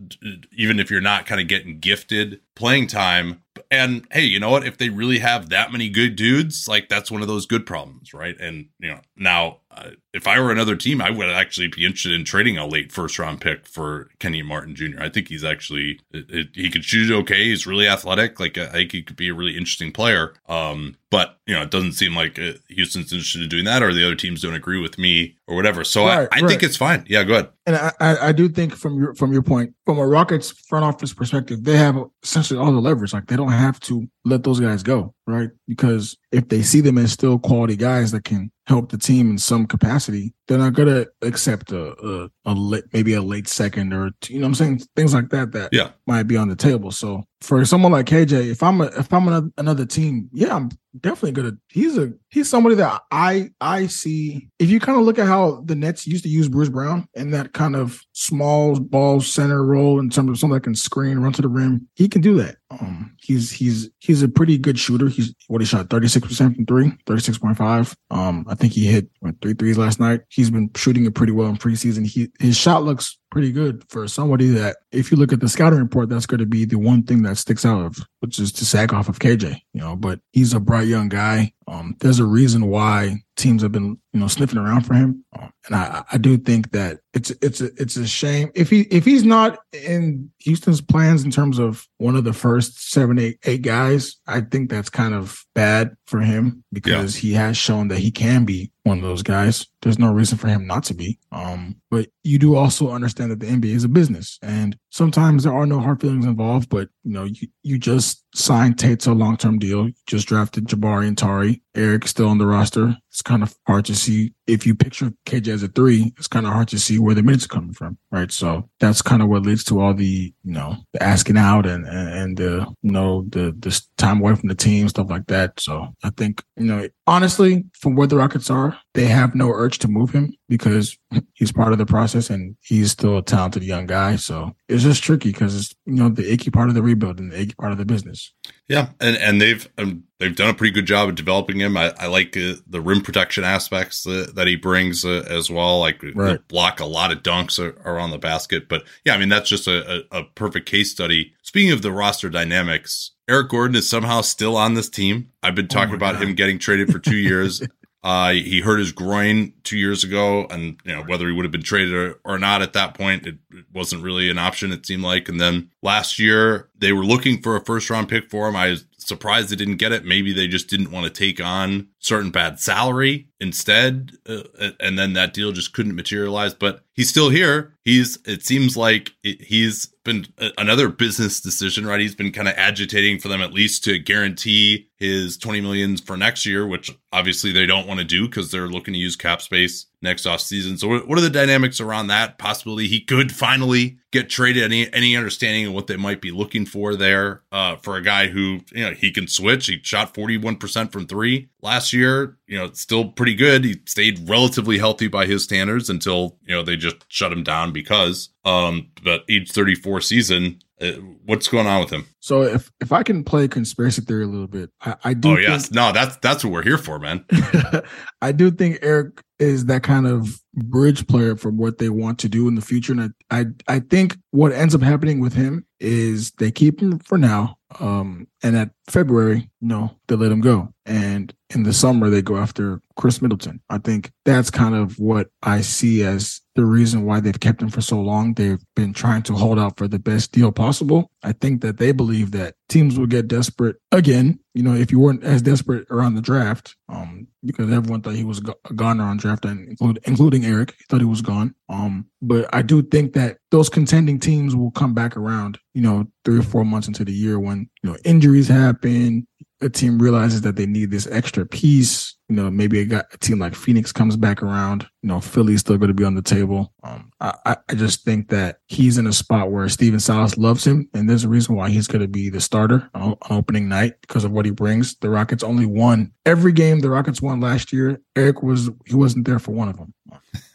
even if you're not kind of getting gifted playing time, And hey, you know what? If they really have that many good dudes, like that's one of those good problems, right? And you know, now uh, if I were another team, I would actually be interested in trading a late first round pick for Kenny Martin Jr. I think he's actually it, it, he could shoot okay. He's really athletic. Like I think he could be a really interesting player. Um, but you know, it doesn't seem like uh, Houston's interested in doing that, or the other teams don't agree with me, or whatever. So right, I, I right. think it's fine. Yeah, go ahead. And I, I do think from your from your point, from a Rockets front office perspective, they have essentially all the leverage. Like they don't have to let those guys go, right? Because if they see them as still quality guys that can help the team in some capacity, they're not gonna accept a a, a late, maybe a late second or you know I'm saying things like that that yeah. might be on the table. So for someone like KJ, if I'm a, if I'm another, another team, yeah, I'm definitely gonna. He's a he's somebody that I I see. If you kind of look at how the Nets used to use Bruce Brown in that kind of small ball center role in terms of someone that can screen, run to the rim, he can do that. Um, he's he's he's a pretty good shooter. He's what he shot 36% from three, 36.5. Um, I think he hit what, three threes last night. He's been shooting it pretty well in preseason. He his shot looks pretty good for somebody that, if you look at the scouting report, that's going to be the one thing that sticks out of, which is to sack off of KJ. You know, but he's a bright young guy. Um, there's a reason why teams have been, you know, sniffing around for him, um, and I, I do think that it's it's a it's a shame if he if he's not in Houston's plans in terms of one of the first seven eight eight guys. I think that's kind of bad for him because yeah. he has shown that he can be one of those guys. There's no reason for him not to be. Um, but you do also understand that the NBA is a business, and sometimes there are no hard feelings involved. But you know, you you just signed Tate to a long term deal. You just drafted Jabari and Tari. Eric's still on the roster. It's kind of hard to see if you picture KJ as a three. It's kind of hard to see where the minutes are coming from, right? So that's kind of what leads to all the you know the asking out and and, and the you know the the time away from the team stuff like that. So I think you know honestly, from where the Rockets are, they have no urge to move him because he's part of the process and he's still a talented young guy. So it's just tricky because it's you know the icky part of the rebuild and the icky part of the business. Yeah, and and they've um, they've done a pretty good job of developing him. I, I like uh, the rim protection aspects that, that he brings uh, as well. Like right. block a lot of dunks around the basket. But yeah, I mean that's just a, a, a perfect case study. Speaking of the roster dynamics, Eric Gordon is somehow still on this team. I've been oh talking oh about God. him getting traded for two years. Uh, he hurt his groin two years ago, and you know whether he would have been traded or, or not at that point, it, it, wasn't really an option. It seemed like, and then last year they were looking for a first round pick for him. I was surprised they didn't get it. Maybe they just didn't want to take on certain bad salary instead, uh, and then that deal just couldn't materialize. But he's still here. He's. It seems like it, he's been a, another business decision, right? He's been kind of agitating for them at least to guarantee his 20 millions for next year, which obviously they don't want to do because they're looking to use cap space next off season. So what are the dynamics around that possibility? He could finally get traded. Any any understanding of what they might be looking for there uh, for a guy who you know he can switch. He shot forty one percent from three last year. You know, still pretty good. He stayed relatively healthy by his standards until you know they just shut him down because. Um, but age thirty four season, uh, what's going on with him? So if if I can play conspiracy theory a little bit, I, I do. Oh yes, no, that's that's what we're here for, man. I do think Eric is that kind of bridge player for what they want to do in the future, and I I, I think what ends up happening with him is they keep him for now, um, and at February, you know, they let him go, and in the summer they go after Khris Middleton. I think that's kind of what I see as the reason why they've kept him for so long. They've been trying to hold out for the best deal possible. I think that they believe that teams will get desperate again. You know, if you weren't as desperate around the draft, um, because everyone thought he was a goner on draft, and including Eric, he thought he was gone. Um, but I do think that those contending teams will come back around. You know, three or four months into the year when you know injuries happen, a team realizes that they need this extra piece, you know, maybe a, guy, a team like Phoenix comes back around, you know, Philly's still going to be on the table. Um, I, I just think that he's in a spot where Stephen Silas loves him, and there's a reason why he's going to be the starter on opening night because of what he brings. The Rockets only won every game the Rockets won last year. Eric was he wasn't there for one of them.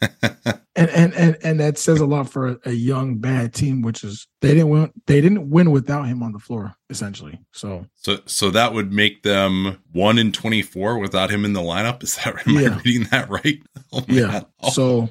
and, and and and that says a lot for a, a, young bad team, which is they didn't win. They didn't win without him on the floor, essentially. So so so that would make them one in twenty four without him in the lineup. Is that am yeah. I reading that right? Oh, yeah. So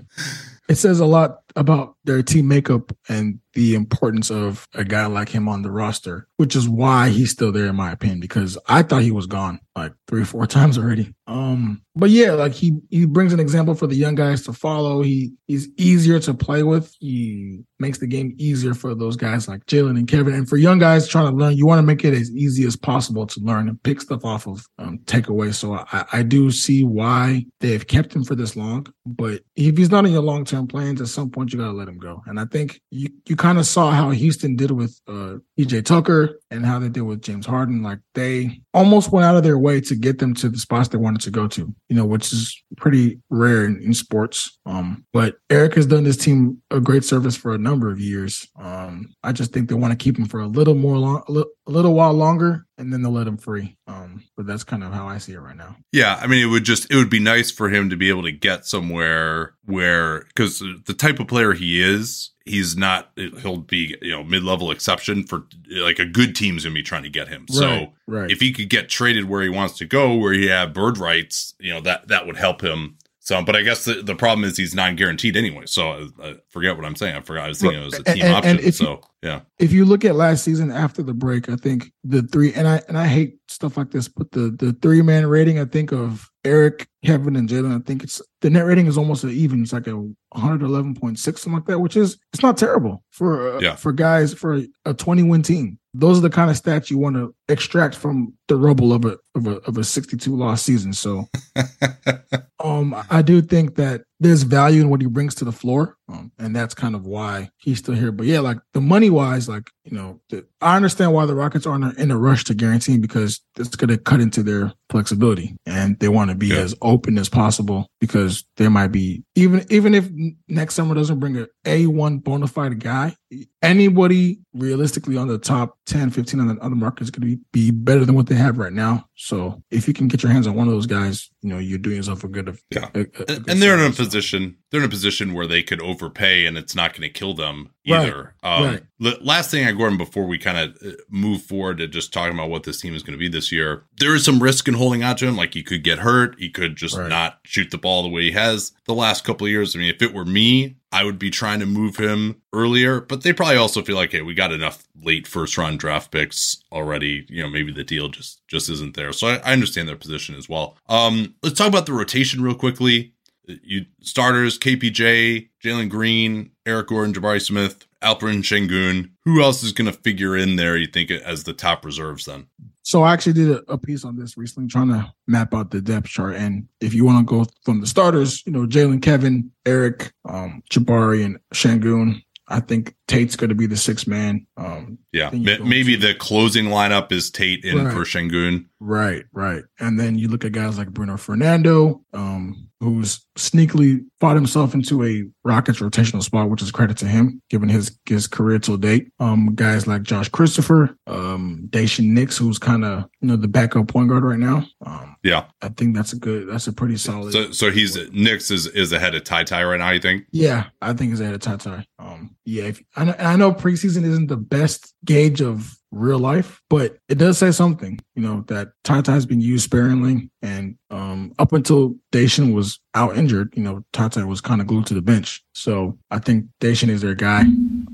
it says a lot about their team makeup and the importance of a guy like him on the roster, which is why he's still there in my opinion, because I thought he was gone like three or four times already. Um, but yeah, like he he brings an example for the young guys to follow. He he's easier to play with. He makes the game easier for those guys like Jalen and Kevin. And for young guys trying to learn, you want to make it as easy as possible to learn and pick stuff off of um, takeaway. So I, I do see why they've kept him for this long. But if he's not in your long term plans, at some point you gotta let him go. And I think you you kind of saw how Houston did with uh, PJ Tucker and how they did with James Harden. Like they almost went out of their way to get them to the spots they wanted to go to, you know, which is pretty rare in, in sports. Um, but Eric has done this team a great service for a number of years. Um, I just think they want to keep him for a little more long, a little, a little while longer, and then they'll let him free. Um, but that's kind of how I see it right now. Yeah, I mean, it would just it would be nice for him to be able to get somewhere where because the type of player he is, he's not. He'll be you know mid level exception for like a good team's gonna be trying to get him. so Right, right. if he could get traded where he wants to go, where he have bird rights, you know that that would help him. So, but I guess the, the problem is he's non guaranteed anyway. So I, I forget what I'm saying. I forgot I was thinking it was a team and- option. and if you- so yeah, if you look at last season after the break, I think the three and I and I hate stuff like this, but the the three man rating, I think of Eric, Kevin, and Jalen, I think it's the net rating is almost even. It's like a 111.6, something like that, which is it's not terrible for uh, Yeah. for guys for a 20 win team. Those are the kind of stats you want to extract from the rubble of a of a of a 62 loss season. So um, I do think that there's value in what he brings to the floor, um, and that's kind of why he's still here. But yeah, like the money wise, like you know, the, I understand why the Rockets aren't in a rush to guarantee him because it's going to cut into their flexibility, and they want to be Yeah. as open as possible because there might be even even if next summer doesn't bring a a one bona fide guy, anybody realistically on the top 10, 15 on the other market is going to be, be better than what they have right now. So if you can get your hands on one of those guys, you know, you're doing yourself a good. Yeah. a- a- a and, and they're in a position they're in a position where they could overpay and it's not going to kill them Right, either um right. the last thing i gordon before we kind of move forward to just talking about what this team is going to be this year there is some risk in holding on to him like he could get hurt he could just Right. not shoot the ball the way he has the last couple of years i mean if it were me I would be trying to move him earlier, but they probably also feel like, hey, we got enough late first round draft picks already. You know, maybe the deal just just isn't there. So I, I understand their position as well. Um, let's talk about the rotation real quickly. You starters: KPJ, Jalen Green, Eric Gordon, Jabari Smith, Alperen Sengun. Who else is going to figure in there? You think as the top reserves? Then So I actually did a, a piece on this recently, trying to map out the depth chart. And if you want to go from the starters, you know, Jalen, Kevin, Eric, um, Jabari, and Sengun. I think Tate's going to be the sixth man. Um, yeah, Then you ma- go maybe to- the closing lineup is Tate in Right. for Sengun. Right, right. And then you look at guys like Bruno Fernando, um, who's sneakily fought himself into a Rockets rotational spot, which is credit to him, given his his career till date. Um, guys like Josh Christopher, um, Daishen Nix, who's kind of you know the backup point guard right now. Um, Yeah, I think that's a good, that's a pretty solid. so so he's Nix is is ahead of Ty Ty right now. You think? Yeah, I think he's ahead of Tata. Um, yeah, if, I, know, I know preseason isn't the best gauge of real life, but it does say something. You know that Tata has been used sparingly, and um, up until Daishen was out injured, you know Tata was kind of glued to the bench. So I think Daishen is their guy.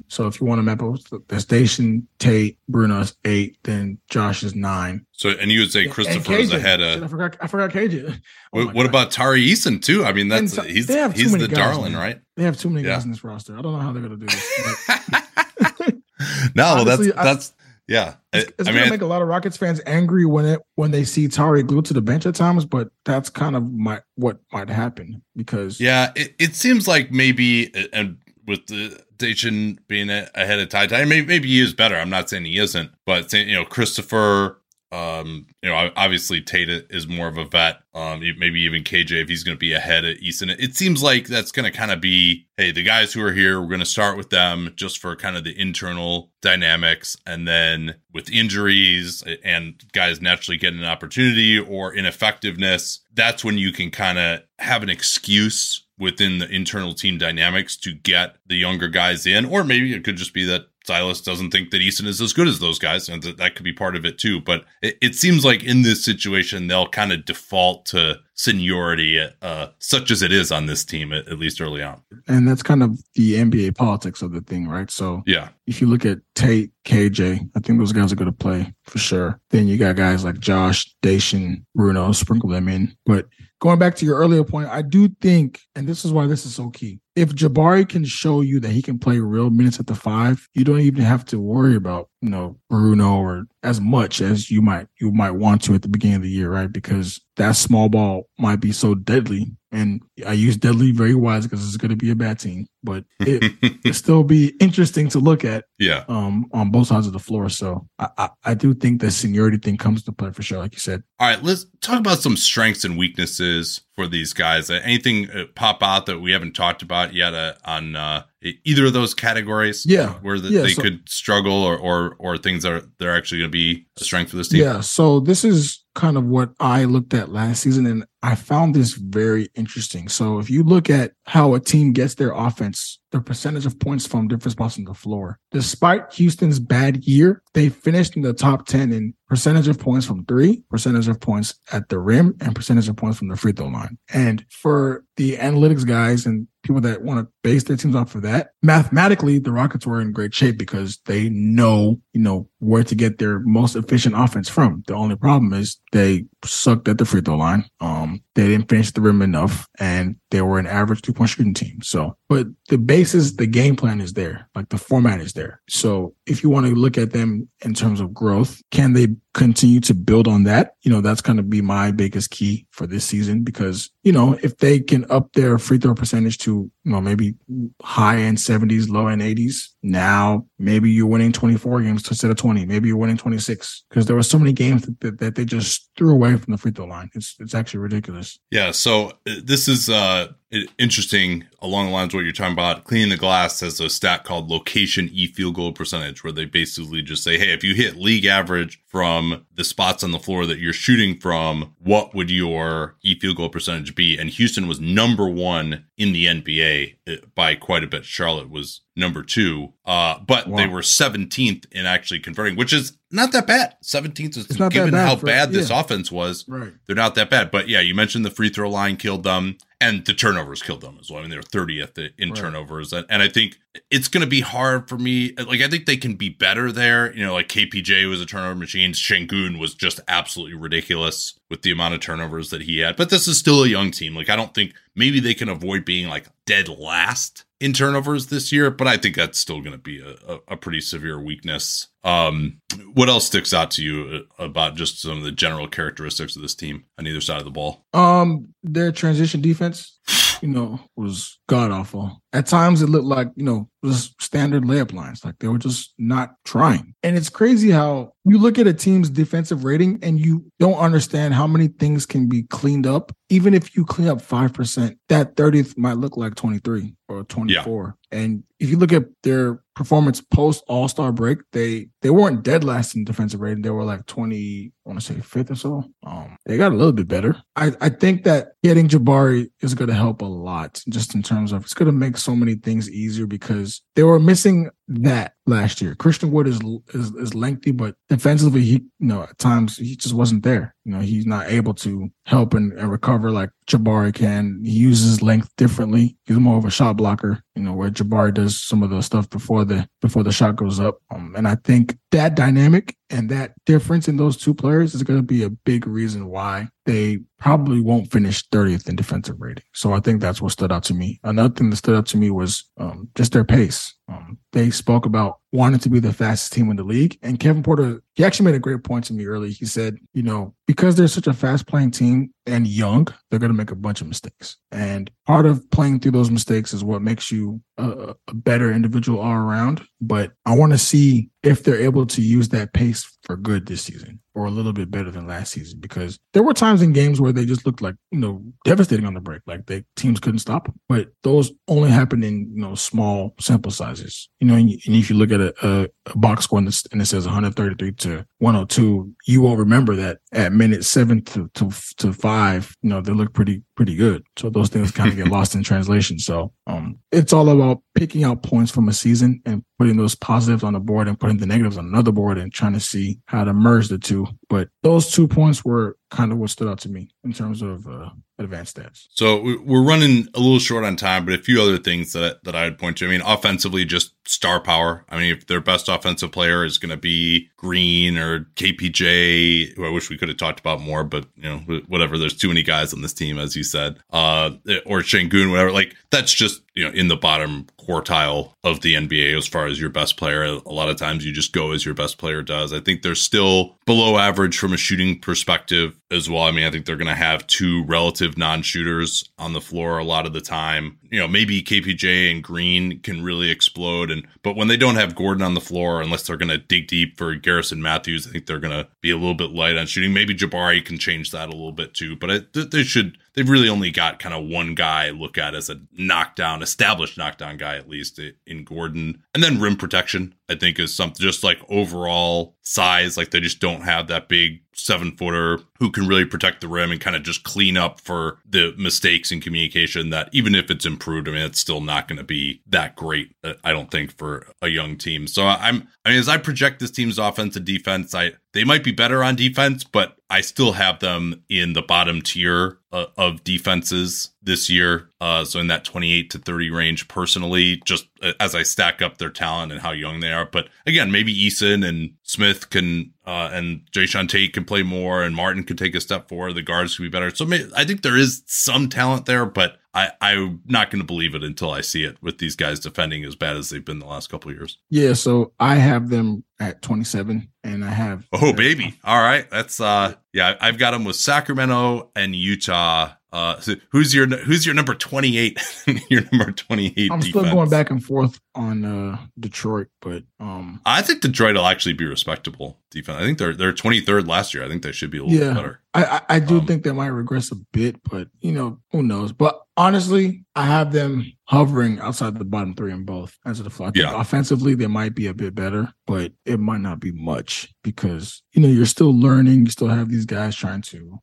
So if you want to map out, that's Daishen, Tate, Bruno's eight, then Josh is nine. So and you would say And- Christopher is KJ. ahead Shit, of. I forgot. I forgot KJ. Oh What, what about Tari Eason too? I mean, that's And he's they have too he's the guys, darling, man. right? They have too many guys in this roster. I don't know how they're gonna do this. but- no, Honestly, that's I- that's yeah. It's, it's I gonna mean, make a lot of Rockets fans angry when it when they see Tari glued to the bench at times, but that's kind of my what might happen because yeah, it, it seems like maybe uh, and with the Daishen being ahead of Ty Ty, maybe maybe he is better. I'm not saying he isn't, but you know Christopher. Um, you know, obviously Tate is more of a vet. Um, maybe even KJ if he's going to be ahead of Eason. It seems like that's going to kind of be, hey, the guys who are here, we're going to start with them just for kind of the internal dynamics, and then with injuries and guys naturally getting an opportunity or ineffectiveness, that's when you can kind of have an excuse within the internal team dynamics to get the younger guys in, or maybe it could just be that Silas doesn't think that Eason is as good as those guys, and that, that could be part of it too. But it, it seems like in this situation, they'll kind of default to seniority, uh, such as it is on this team, at, at, least early on. And that's kind of the NBA politics of the thing, right? So, yeah, if you look at Tate, KJ, I think those guys are going to play for sure. Then you got guys like Josh, Daishen, Bruno, sprinkle them in. But going back to your earlier point, I do think, and this is why this is so key. If Jabari can show you that he can play real minutes at the five, you don't even have to worry about, you know, Bruno or as much as you might you might want to at the beginning of the year, right? Because that small ball might be so deadly. And I use deadly very wise because it's going to be a bad team, but it, still be interesting to look at. Yeah. Um, on both sides of the floor. So I, I, I do think the seniority thing comes to play for sure, like you said. All right, let's talk about some strengths and weaknesses for these guys. Anything uh, pop out that we haven't talked about yet uh, on uh, either of those categories? Yeah, where the, yeah, they so, could struggle or, or or things that are they're actually going to be a strength for this team. Yeah. So this is kind of what I looked at last season, and I found this very interesting. So if you look at how a team gets their offense, their percentage of points from different spots on the floor, despite Houston's bad year, they finished in the top 10 in percentage of points from three, percentage of points at the rim, and percentage of points from the free throw line. And for the analytics guys and people that want to base their teams off of that, mathematically, the Rockets were in great shape because they know, you know, where to get their most efficient offense from. The only problem is they sucked at the free throw line. Um, they didn't finish the rim enough and they were an average two point shooting team. So, but the basis, the game plan is there. Like the format is there. So if you want to look at them in terms of growth, can they continue to build on that? You know, that's going to be my biggest key for this season because, you know, if they can up their free throw percentage to, you know, maybe high end 70s, low end 80s, now maybe you're winning 24 games instead of 20. Maybe you're winning 26 because there were so many games that, that, that, they just threw away from the free throw line. It's it's actually ridiculous. Yeah. So uh, this is uh interesting along the lines of what you're talking about. Cleaning the glass has a stat called location e field goal percentage, where they basically just say, hey, if you hit league average from the spots on the floor that you're shooting from, what would your e field goal percentage be? And Houston was number one in the NBA uh, by quite a bit. Charlotte was number two, uh, but wow. they were 17th in actually converting, which is not that bad. 17th is given bad how for, bad this yeah. offense was. Right. They're not that bad. But yeah, you mentioned the free throw line killed them and the turnovers killed them as well. I mean, they're 30th in right. turnovers. And, and I think it's going to be hard for me. Like, I think they can be better there. You know, like KPJ was a turnover machine. Sengun was just absolutely ridiculous with the amount of turnovers that he had. But this is still a young team. Like, I don't think maybe they can avoid being like dead last in turnovers this year, but I think that's still going to be a, a, pretty severe weakness. Um, what else sticks out to you uh, about just some of the general characteristics of this team on either side of the ball? Um, their transition defense, you know, was god awful. At times, it looked like you know just standard layup lines, like they were just not trying. And it's crazy how you look at a team's defensive rating and you don't understand how many things can be cleaned up. Even if you clean up five percent, that thirtieth might look like twenty three or twenty four. Yeah. And if you look at their performance post All Star break, they they weren't dead last in defensive rating. They were like twenty, I want to say fifth or so. Um, they got a little bit better. I I think that getting Jabari is going to help a lot, just in terms of it's going to make so many things easier because they were missing that last year. Christian Wood is is, is lengthy, but defensively, he you know at times he just wasn't there. You know, he's not able to help and, and recover like Jabari can. He uses length differently. He's more of a shot blocker. You know, where Jabari does some of the stuff before the before the shot goes up. Um, and I think that dynamic and that difference in those two players is going to be a big reason why they probably won't finish 30th in defensive rating. So I think that's what stood out to me. Another thing that stood out to me was um, just their pace. Um, they spoke about wanting to be the fastest team in the league. And Kevin Porter, he actually made a great point to me early. He said, you know, because they're such a fast playing team and young, they're going to make a bunch of mistakes. And part of playing through those mistakes is what makes you a, a better individual all around. But I want to see if they're able to use that pace for good this season or a little bit better than last season because there were times in games where they just looked like you know devastating on the break like the teams couldn't stop them but those only happen in you know small sample sizes you know and, and if you look at a, a, box score and it says 133 to 102, you won't remember that at minute seven to, to, to five, you know, they look pretty, pretty good. So those things kind of get lost in translation. So, um, it's all about picking out points from a season and putting those positives on the board and putting the negatives on another board and trying to see how to merge the two. But those two points were kind of what stood out to me in terms of uh, advanced stats. So we're running a little short on time, but a few other things that that I would point to. I mean, offensively, just star power. I mean, if their best offensive player is going to be Green or KPJ, who I wish we could have talked about more, but you know, whatever. There's too many guys on this team, as you said, uh, or Sengun, whatever. Like that's just you know in the bottom quartile of the NBA as far as your best player. A lot of times you just go as your best player does. I think they're still below average from a shooting perspective as well. I mean, I think they're going to have two relative non-shooters on the floor a lot of the time. You know, maybe KPJ and Green can really explode and but when they don't have Gordon on the floor unless they're going to dig deep for Garrison Matthews, I think they're going to be a little bit light on shooting. Maybe Jabari can change that a little bit too, but they should they've really only got kind of one guy look at as a knockdown, established knockdown guy at least in Gordon, and then rim protection. I think is something just like overall size. Like they just don't have that big seven footer who can really protect the rim and kind of just clean up for the mistakes in communication that even if it's improved, I mean, it's still not going to be that great, uh, I don't think, for a young team. So I'm, I mean, as I project this team's offense and defense, I, they might be better on defense, but I still have them in the bottom tier uh, of defenses this year. Uh, so in that 28 to 30 range personally, just uh, as I stack up their talent and how young they are. But again, maybe Eason and Smith can, uh, and Jae'Sean Tate can play more and Martin can take a step forward. The guards could be better. So I think there is some talent there, but I, I'm not going to believe it until I see it with these guys defending as bad as they've been the last couple of years. Yeah. So I have them at 27 and I have. Oh, baby. All right. That's, uh, yeah, I've got them with Sacramento and Utah uh, so who's your who's your number twenty eight? your number twenty eight. I'm defense? still going back and forth on uh, Detroit, but um, I think Detroit will actually be respectable defense. I think they're they're twenty third last year. I think they should be a little yeah, better. I I, do um, think they might regress a bit, but you know who knows. But honestly, I have them hovering outside the bottom three in both as of the floor. Yeah. Offensively, they might be a bit better, but it might not be much because you know you're still learning. You still have these guys trying to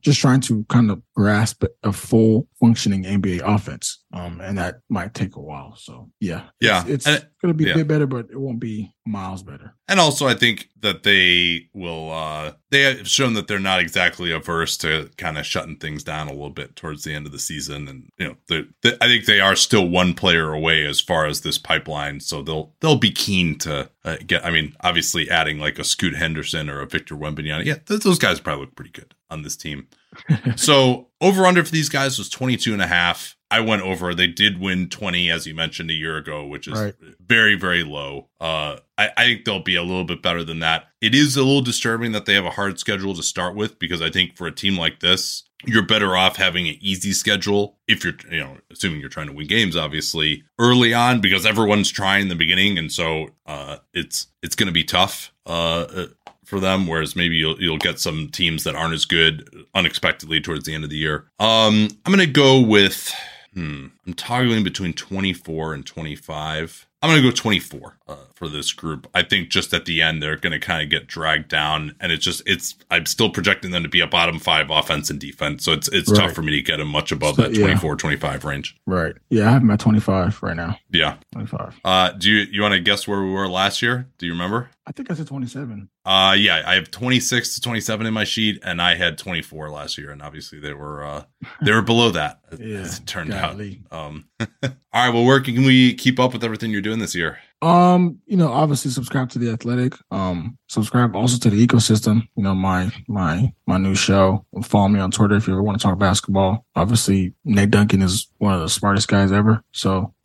just trying to kind of grasp a full functioning NBA offense, um, and that might take a while. So yeah, yeah, it's, it's going to be yeah. a bit better, but it won't be miles better. And also, I think that they will. uh They have shown that they're not exactly averse to kind of shutting things down a little bit towards the end of the season, and you know, I think they are still one player away as far as this pipeline, so they'll they'll be keen to uh, get. I mean, obviously, adding like a Scoot Henderson or a Victor Wembanyama, yeah, th- those guys probably look pretty good on this team. so over under for these guys was 22 and a half. I went over. They did win 20, as you mentioned a year ago, which is right. very, very low. Uh, I, I, think they'll be a little bit better than that. It is a little disturbing that they have a hard schedule to start with because I think for a team like this, you're better off having an easy schedule if you're, you know, assuming you're trying to win games, obviously early on because everyone's trying in the beginning, and so uh, it's it's going to be tough. Uh, for them, whereas maybe you'll you'll get some teams that aren't as good unexpectedly towards the end of the year. Um, I'm gonna go with hmm, I'm toggling between 24 and 25. I'm going to go 24 uh, for this group. I think just at the end they're going to kind of get dragged down, and it's just it's. I'm still projecting them to be a bottom five offense and defense, so it's it's right. tough for me to get them much above so, that 24, yeah. 25 range. Right. Yeah, I have them at 25 right now. Yeah, 25. Uh, do you you want to guess where we were last year? Do you remember? I think I said 27. Uh, yeah, I have 26 to 27 in my sheet, and I had 24 last year, and obviously they were uh they were below that. yeah, as it turned golly. out. Um, all right. Well, where can we keep up with everything you're doing this year? Um, you know, obviously subscribe to the Athletic. Um, subscribe also to the Iko System. You know, my my my new show. Follow me on Twitter if you ever want to talk basketball. Obviously, Nate Duncan is one of the smartest guys ever. So.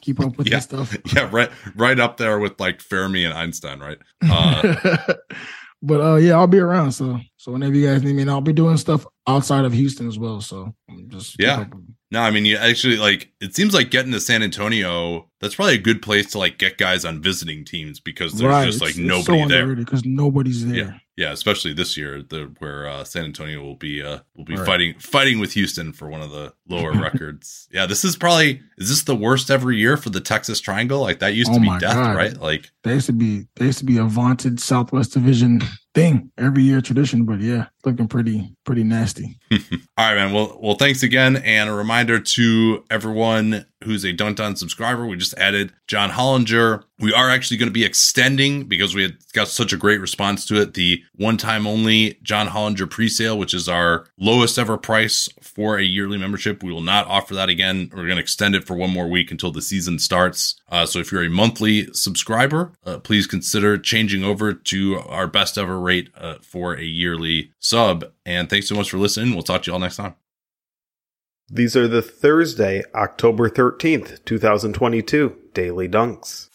keep up with yeah. this stuff. Yeah, right, right up there with like Fermi and Einstein, right? Uh, but uh, yeah, I'll be around. So so whenever you guys need me, and I'll be doing stuff outside of Houston as well. So just yeah. No, I mean, you actually like. It seems like getting to San Antonio. That's probably a good place to like get guys on visiting teams because there's just like It's- it's nobody so there. because nobody's there. Yeah, yeah, especially this year, the where uh, San Antonio will be uh, will be Right. fighting fighting with Houston for one of the lower records. Yeah, this is probably is this the worst every year for the Texas Triangle? Like that used Oh to be death, God. right? Like They used to be they used to be a vaunted Southwest Division thing every year tradition, but yeah, looking pretty pretty nasty. All right, man. Well, well, thanks again, and a reminder to everyone who's a Dunc'd On subscriber. We just added John Hollinger. We are actually going to be extending because we had got such a great response to it. The one-time only John Hollinger pre-sale, which is our lowest ever price for a yearly membership. We will not offer that again. We're going to extend it for one more week until the season starts. Uh, so if you're a monthly subscriber, uh, please consider changing over to our best ever rate uh, for a yearly sub. And thanks so much for listening. We'll talk to you all next time. These are the Thursday, October 13th, 2022 Daily Dunks.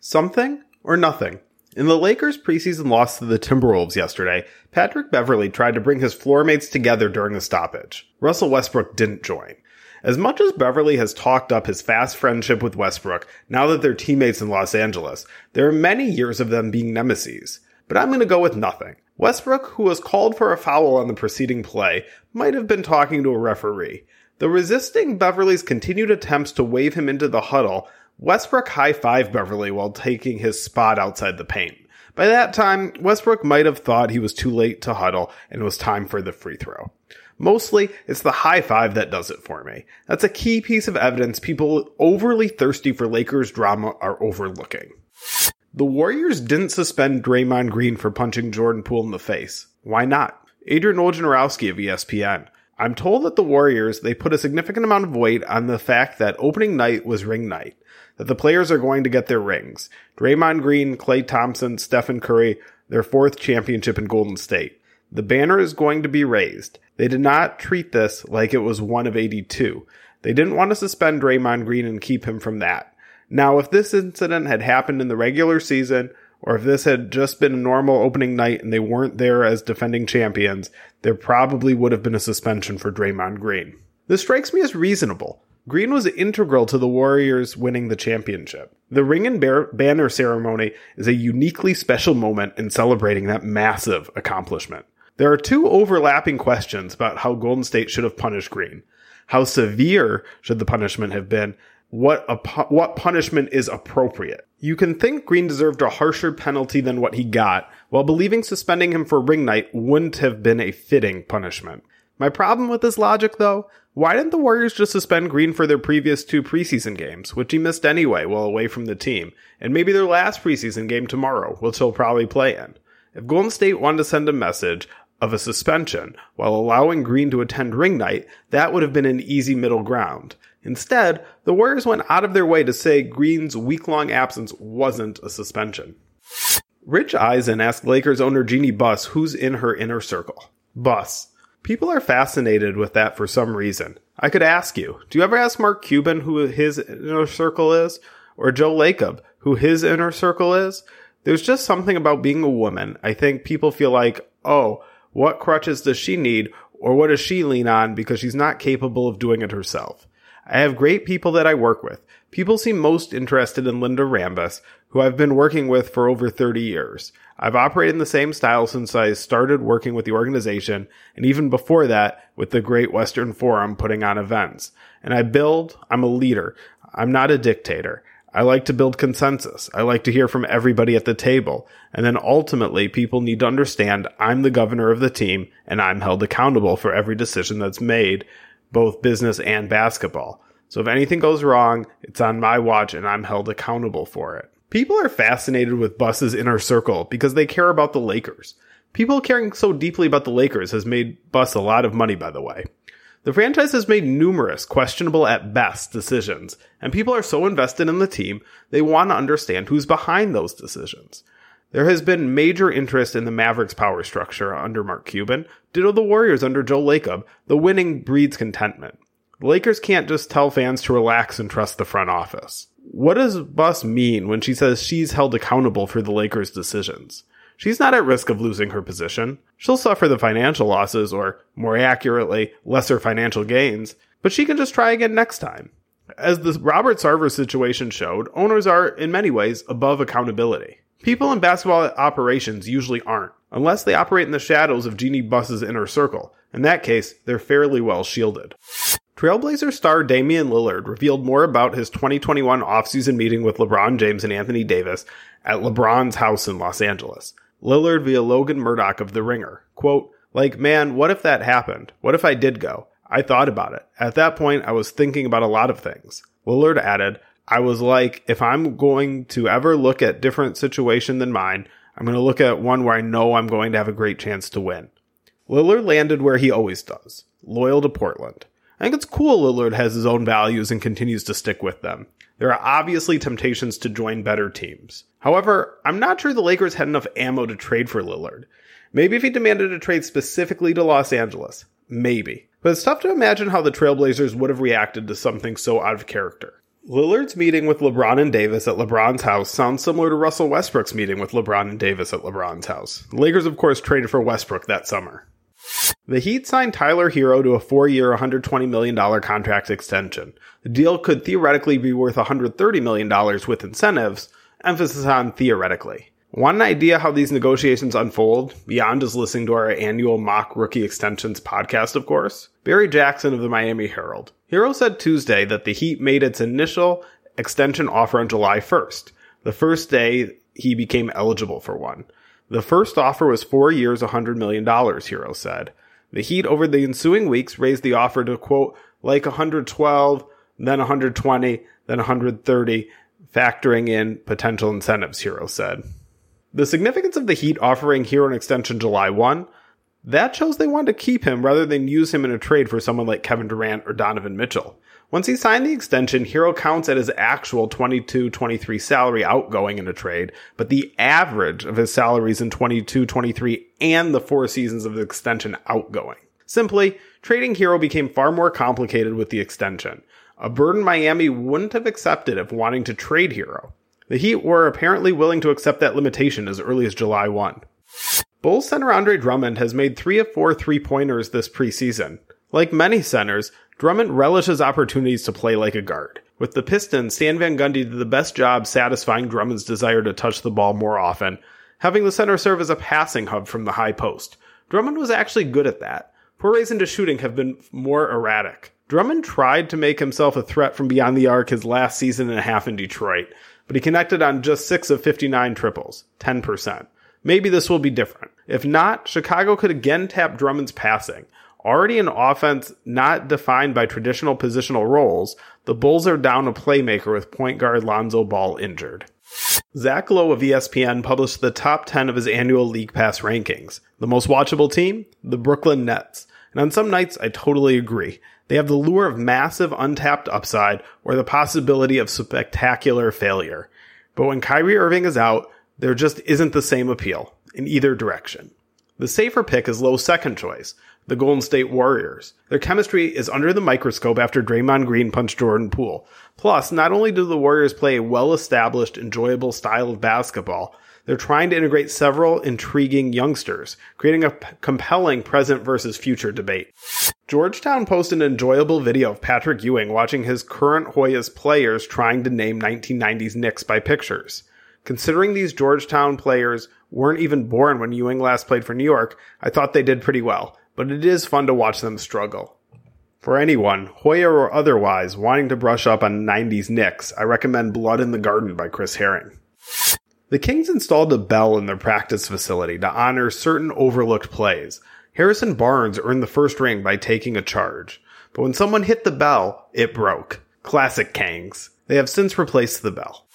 Something or nothing. In the Lakers' preseason loss to the Timberwolves yesterday, Patrick Beverley tried to bring his floor mates together during the stoppage. Russell Westbrook didn't join. As much as Beverley has talked up his fast friendship with Westbrook, now that they're teammates in Los Angeles, there are many years of them being nemesis. But I'm going to go with nothing. Westbrook, who was called for a foul on the preceding play, might have been talking to a referee. Though resisting Beverley's continued attempts to wave him into the huddle, Westbrook high-fived Beverley while taking his spot outside the paint. By that time, Westbrook might have thought he was too late to huddle and it was time for the free throw. Mostly, it's the high five that does it for me. That's a key piece of evidence people overly thirsty for Lakers drama are overlooking. The Warriors didn't suspend Draymond Green for punching Jordan Poole in the face. Why not? Adrian Wojnarowski of ESPN. I'm told that the Warriors, they put a significant amount of weight on the fact that opening night was ring night, that the players are going to get their rings. Draymond Green, Klay Thompson, Stephen Curry, their fourth championship in Golden State. The banner is going to be raised. They did not treat this like it was one of 82. They didn't want to suspend Draymond Green and keep him from that. Now, if this incident had happened in the regular season, or if this had just been a normal opening night and they weren't there as defending champions, there probably would have been a suspension for Draymond Green. This strikes me as reasonable. Green was integral to the Warriors winning the championship. The ring and bear- banner ceremony is a uniquely special moment in celebrating that massive accomplishment. There are two overlapping questions about how Golden State should have punished Green. How severe should the punishment have been? What a what punishment is appropriate? You can think Green deserved a harsher penalty than what he got, while believing suspending him for ring night wouldn't have been a fitting punishment. My problem with this logic, though, why didn't the Warriors just suspend Green for their previous two preseason games, which he missed anyway while away from the team, and maybe their last preseason game tomorrow, which he'll probably play in? If Golden State wanted to send a message of a suspension while allowing Green to attend ring night, that would have been an easy middle ground. Instead, the Warriors went out of their way to say Green's week long absence wasn't a suspension. Rich Eisen asked Lakers owner Jeanie Buss who's in her inner circle. Buss. People are fascinated with that for some reason. I could ask you, do you ever ask Mark Cuban who his inner circle is? Or Joe Lacob who his inner circle is? There's just something about being a woman. I think people feel like, oh, what crutches does she need? Or what does she lean on because she's not capable of doing it herself? I have great people that I work with. People seem most interested in Linda Rambis, who I've been working with for over 30 years. I've operated in the same style since I started working with the organization, and even before that, with the Great Western Forum putting on events. And I build, I'm a leader. I'm not a dictator. I like to build consensus. I like to hear from everybody at the table. And then ultimately, people need to understand I'm the governor of the team and I'm held accountable for every decision that's made, both business and basketball. So if anything goes wrong, it's on my watch and I'm held accountable for it. People are fascinated with Buss's inner circle because they care about the Lakers. People caring so deeply about the Lakers has made Buss a lot of money, by the way. The franchise has made numerous questionable at best decisions, and people are so invested in the team, they want to understand who's behind those decisions. There has been major interest in the Mavericks power structure under Mark Cuban, ditto the Warriors under Joe Lacob. The winning breeds contentment. The Lakers can't just tell fans to relax and trust the front office. What does Buss mean when she says she's held accountable for the Lakers' decisions? She's not at risk of losing her position. She'll suffer the financial losses, or more accurately, lesser financial gains, but she can just try again next time. As the Robert Sarver situation showed, owners are, in many ways, above accountability. People in basketball operations usually aren't, unless they operate in the shadows of Jeanie Buss's inner circle. In that case, they're fairly well shielded. Trailblazer star Damian Lillard revealed more about his 2021 offseason meeting with LeBron James and Anthony Davis at LeBron's house in Los Angeles. Lillard via Logan Murdock of The Ringer. Quote, like, man, what if that happened? What if I did go? I thought about it. At that point, I was thinking about a lot of things. Lillard added, I was like, if I'm going to ever look at different situation than mine, I'm going to look at one where I know I'm going to have a great chance to win. Lillard landed where he always does, loyal to Portland. I think it's cool Lillard has his own values and continues to stick with them. There are obviously temptations to join better teams. However, I'm not sure the Lakers had enough ammo to trade for Lillard. Maybe if he demanded a trade specifically to Los Angeles. Maybe. But it's tough to imagine how the Trailblazers would have reacted to something so out of character. Lillard's meeting with LeBron and Davis at LeBron's house sounds similar to Russell Westbrook's meeting with LeBron and Davis at LeBron's house. Lakers, of course, traded for Westbrook that summer. The Heat signed Tyler Herro to a four year, $120 million contract extension. The deal could theoretically be worth $130 million with incentives, emphasis on theoretically. Want an idea how these negotiations unfold, beyond just listening to our annual mock rookie extensions podcast, of course? Barry Jackson of the Miami Herald. Herro said Tuesday that the Heat made its initial extension offer on July 1st, the first day he became eligible for one. The first offer was four years, $100 million, Herro said. The Heat over the ensuing weeks raised the offer to quote, like 112, then 120, then 130, factoring in potential incentives, Herro said. The significance of the Heat offering Herro an extension July 1 that shows they wanted to keep him rather than use him in a trade for someone like Kevin Durant or Donovan Mitchell. Once he signed the extension, Herro counts at his actual 22-23 salary outgoing in a trade, but the average of his salaries in 22-23 and the four seasons of the extension outgoing. Simply, trading Herro became far more complicated with the extension. A burden Miami wouldn't have accepted if wanting to trade Herro. The Heat were apparently willing to accept that limitation as early as July 1. Bulls center Andre Drummond has made three of four three pointers this preseason. Like many centers, Drummond relishes opportunities to play like a guard. With the Pistons, Stan Van Gundy did the best job satisfying Drummond's desire to touch the ball more often, having the center serve as a passing hub from the high post. Drummond was actually good at that. Forays into shooting have been more erratic. Drummond tried to make himself a threat from beyond the arc his last season and a half in Detroit, but he connected on just 6 of 59 triples, 10%. Maybe this will be different. If not, Chicago could again tap Drummond's passing. Already an offense not defined by traditional positional roles, the Bulls are down a playmaker with point guard Lonzo Ball injured. Zach Lowe of ESPN published the top 10 of his annual League Pass rankings. The most watchable team? The Brooklyn Nets. And on some nights, I totally agree. They have the lure of massive untapped upside or the possibility of spectacular failure. But when Kyrie Irving is out, there just isn't the same appeal in either direction. The safer pick is Lowe's second choice, the Golden State Warriors. Their chemistry is under the microscope after Draymond Green punched Jordan Poole. Plus, not only do the Warriors play a well-established, enjoyable style of basketball, they're trying to integrate several intriguing youngsters, creating a p- compelling present versus future debate. Georgetown posted an enjoyable video of Patrick Ewing watching his current Hoyas players trying to name 1990s Knicks by pictures. Considering these Georgetown players weren't even born when Ewing last played for New York, I thought they did pretty well, but it is fun to watch them struggle. For anyone, Hoya or otherwise, wanting to brush up on 90s Knicks, I recommend Blood in the Garden by Chris Herring. The Kings installed a bell in their practice facility to honor certain overlooked plays. Harrison Barnes earned the first ring by taking a charge. But when someone hit the bell, it broke. Classic Kangs. They have since replaced the bell.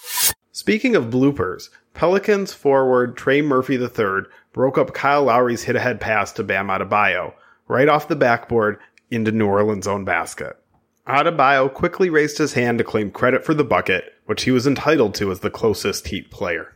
Speaking of bloopers, Pelicans forward Trey Murphy III broke up Kyle Lowry's hit ahead pass to Bam Adebayo, right off the backboard into New Orleans' own basket. Adebayo quickly raised his hand to claim credit for the bucket, which he was entitled to as the closest Heat player.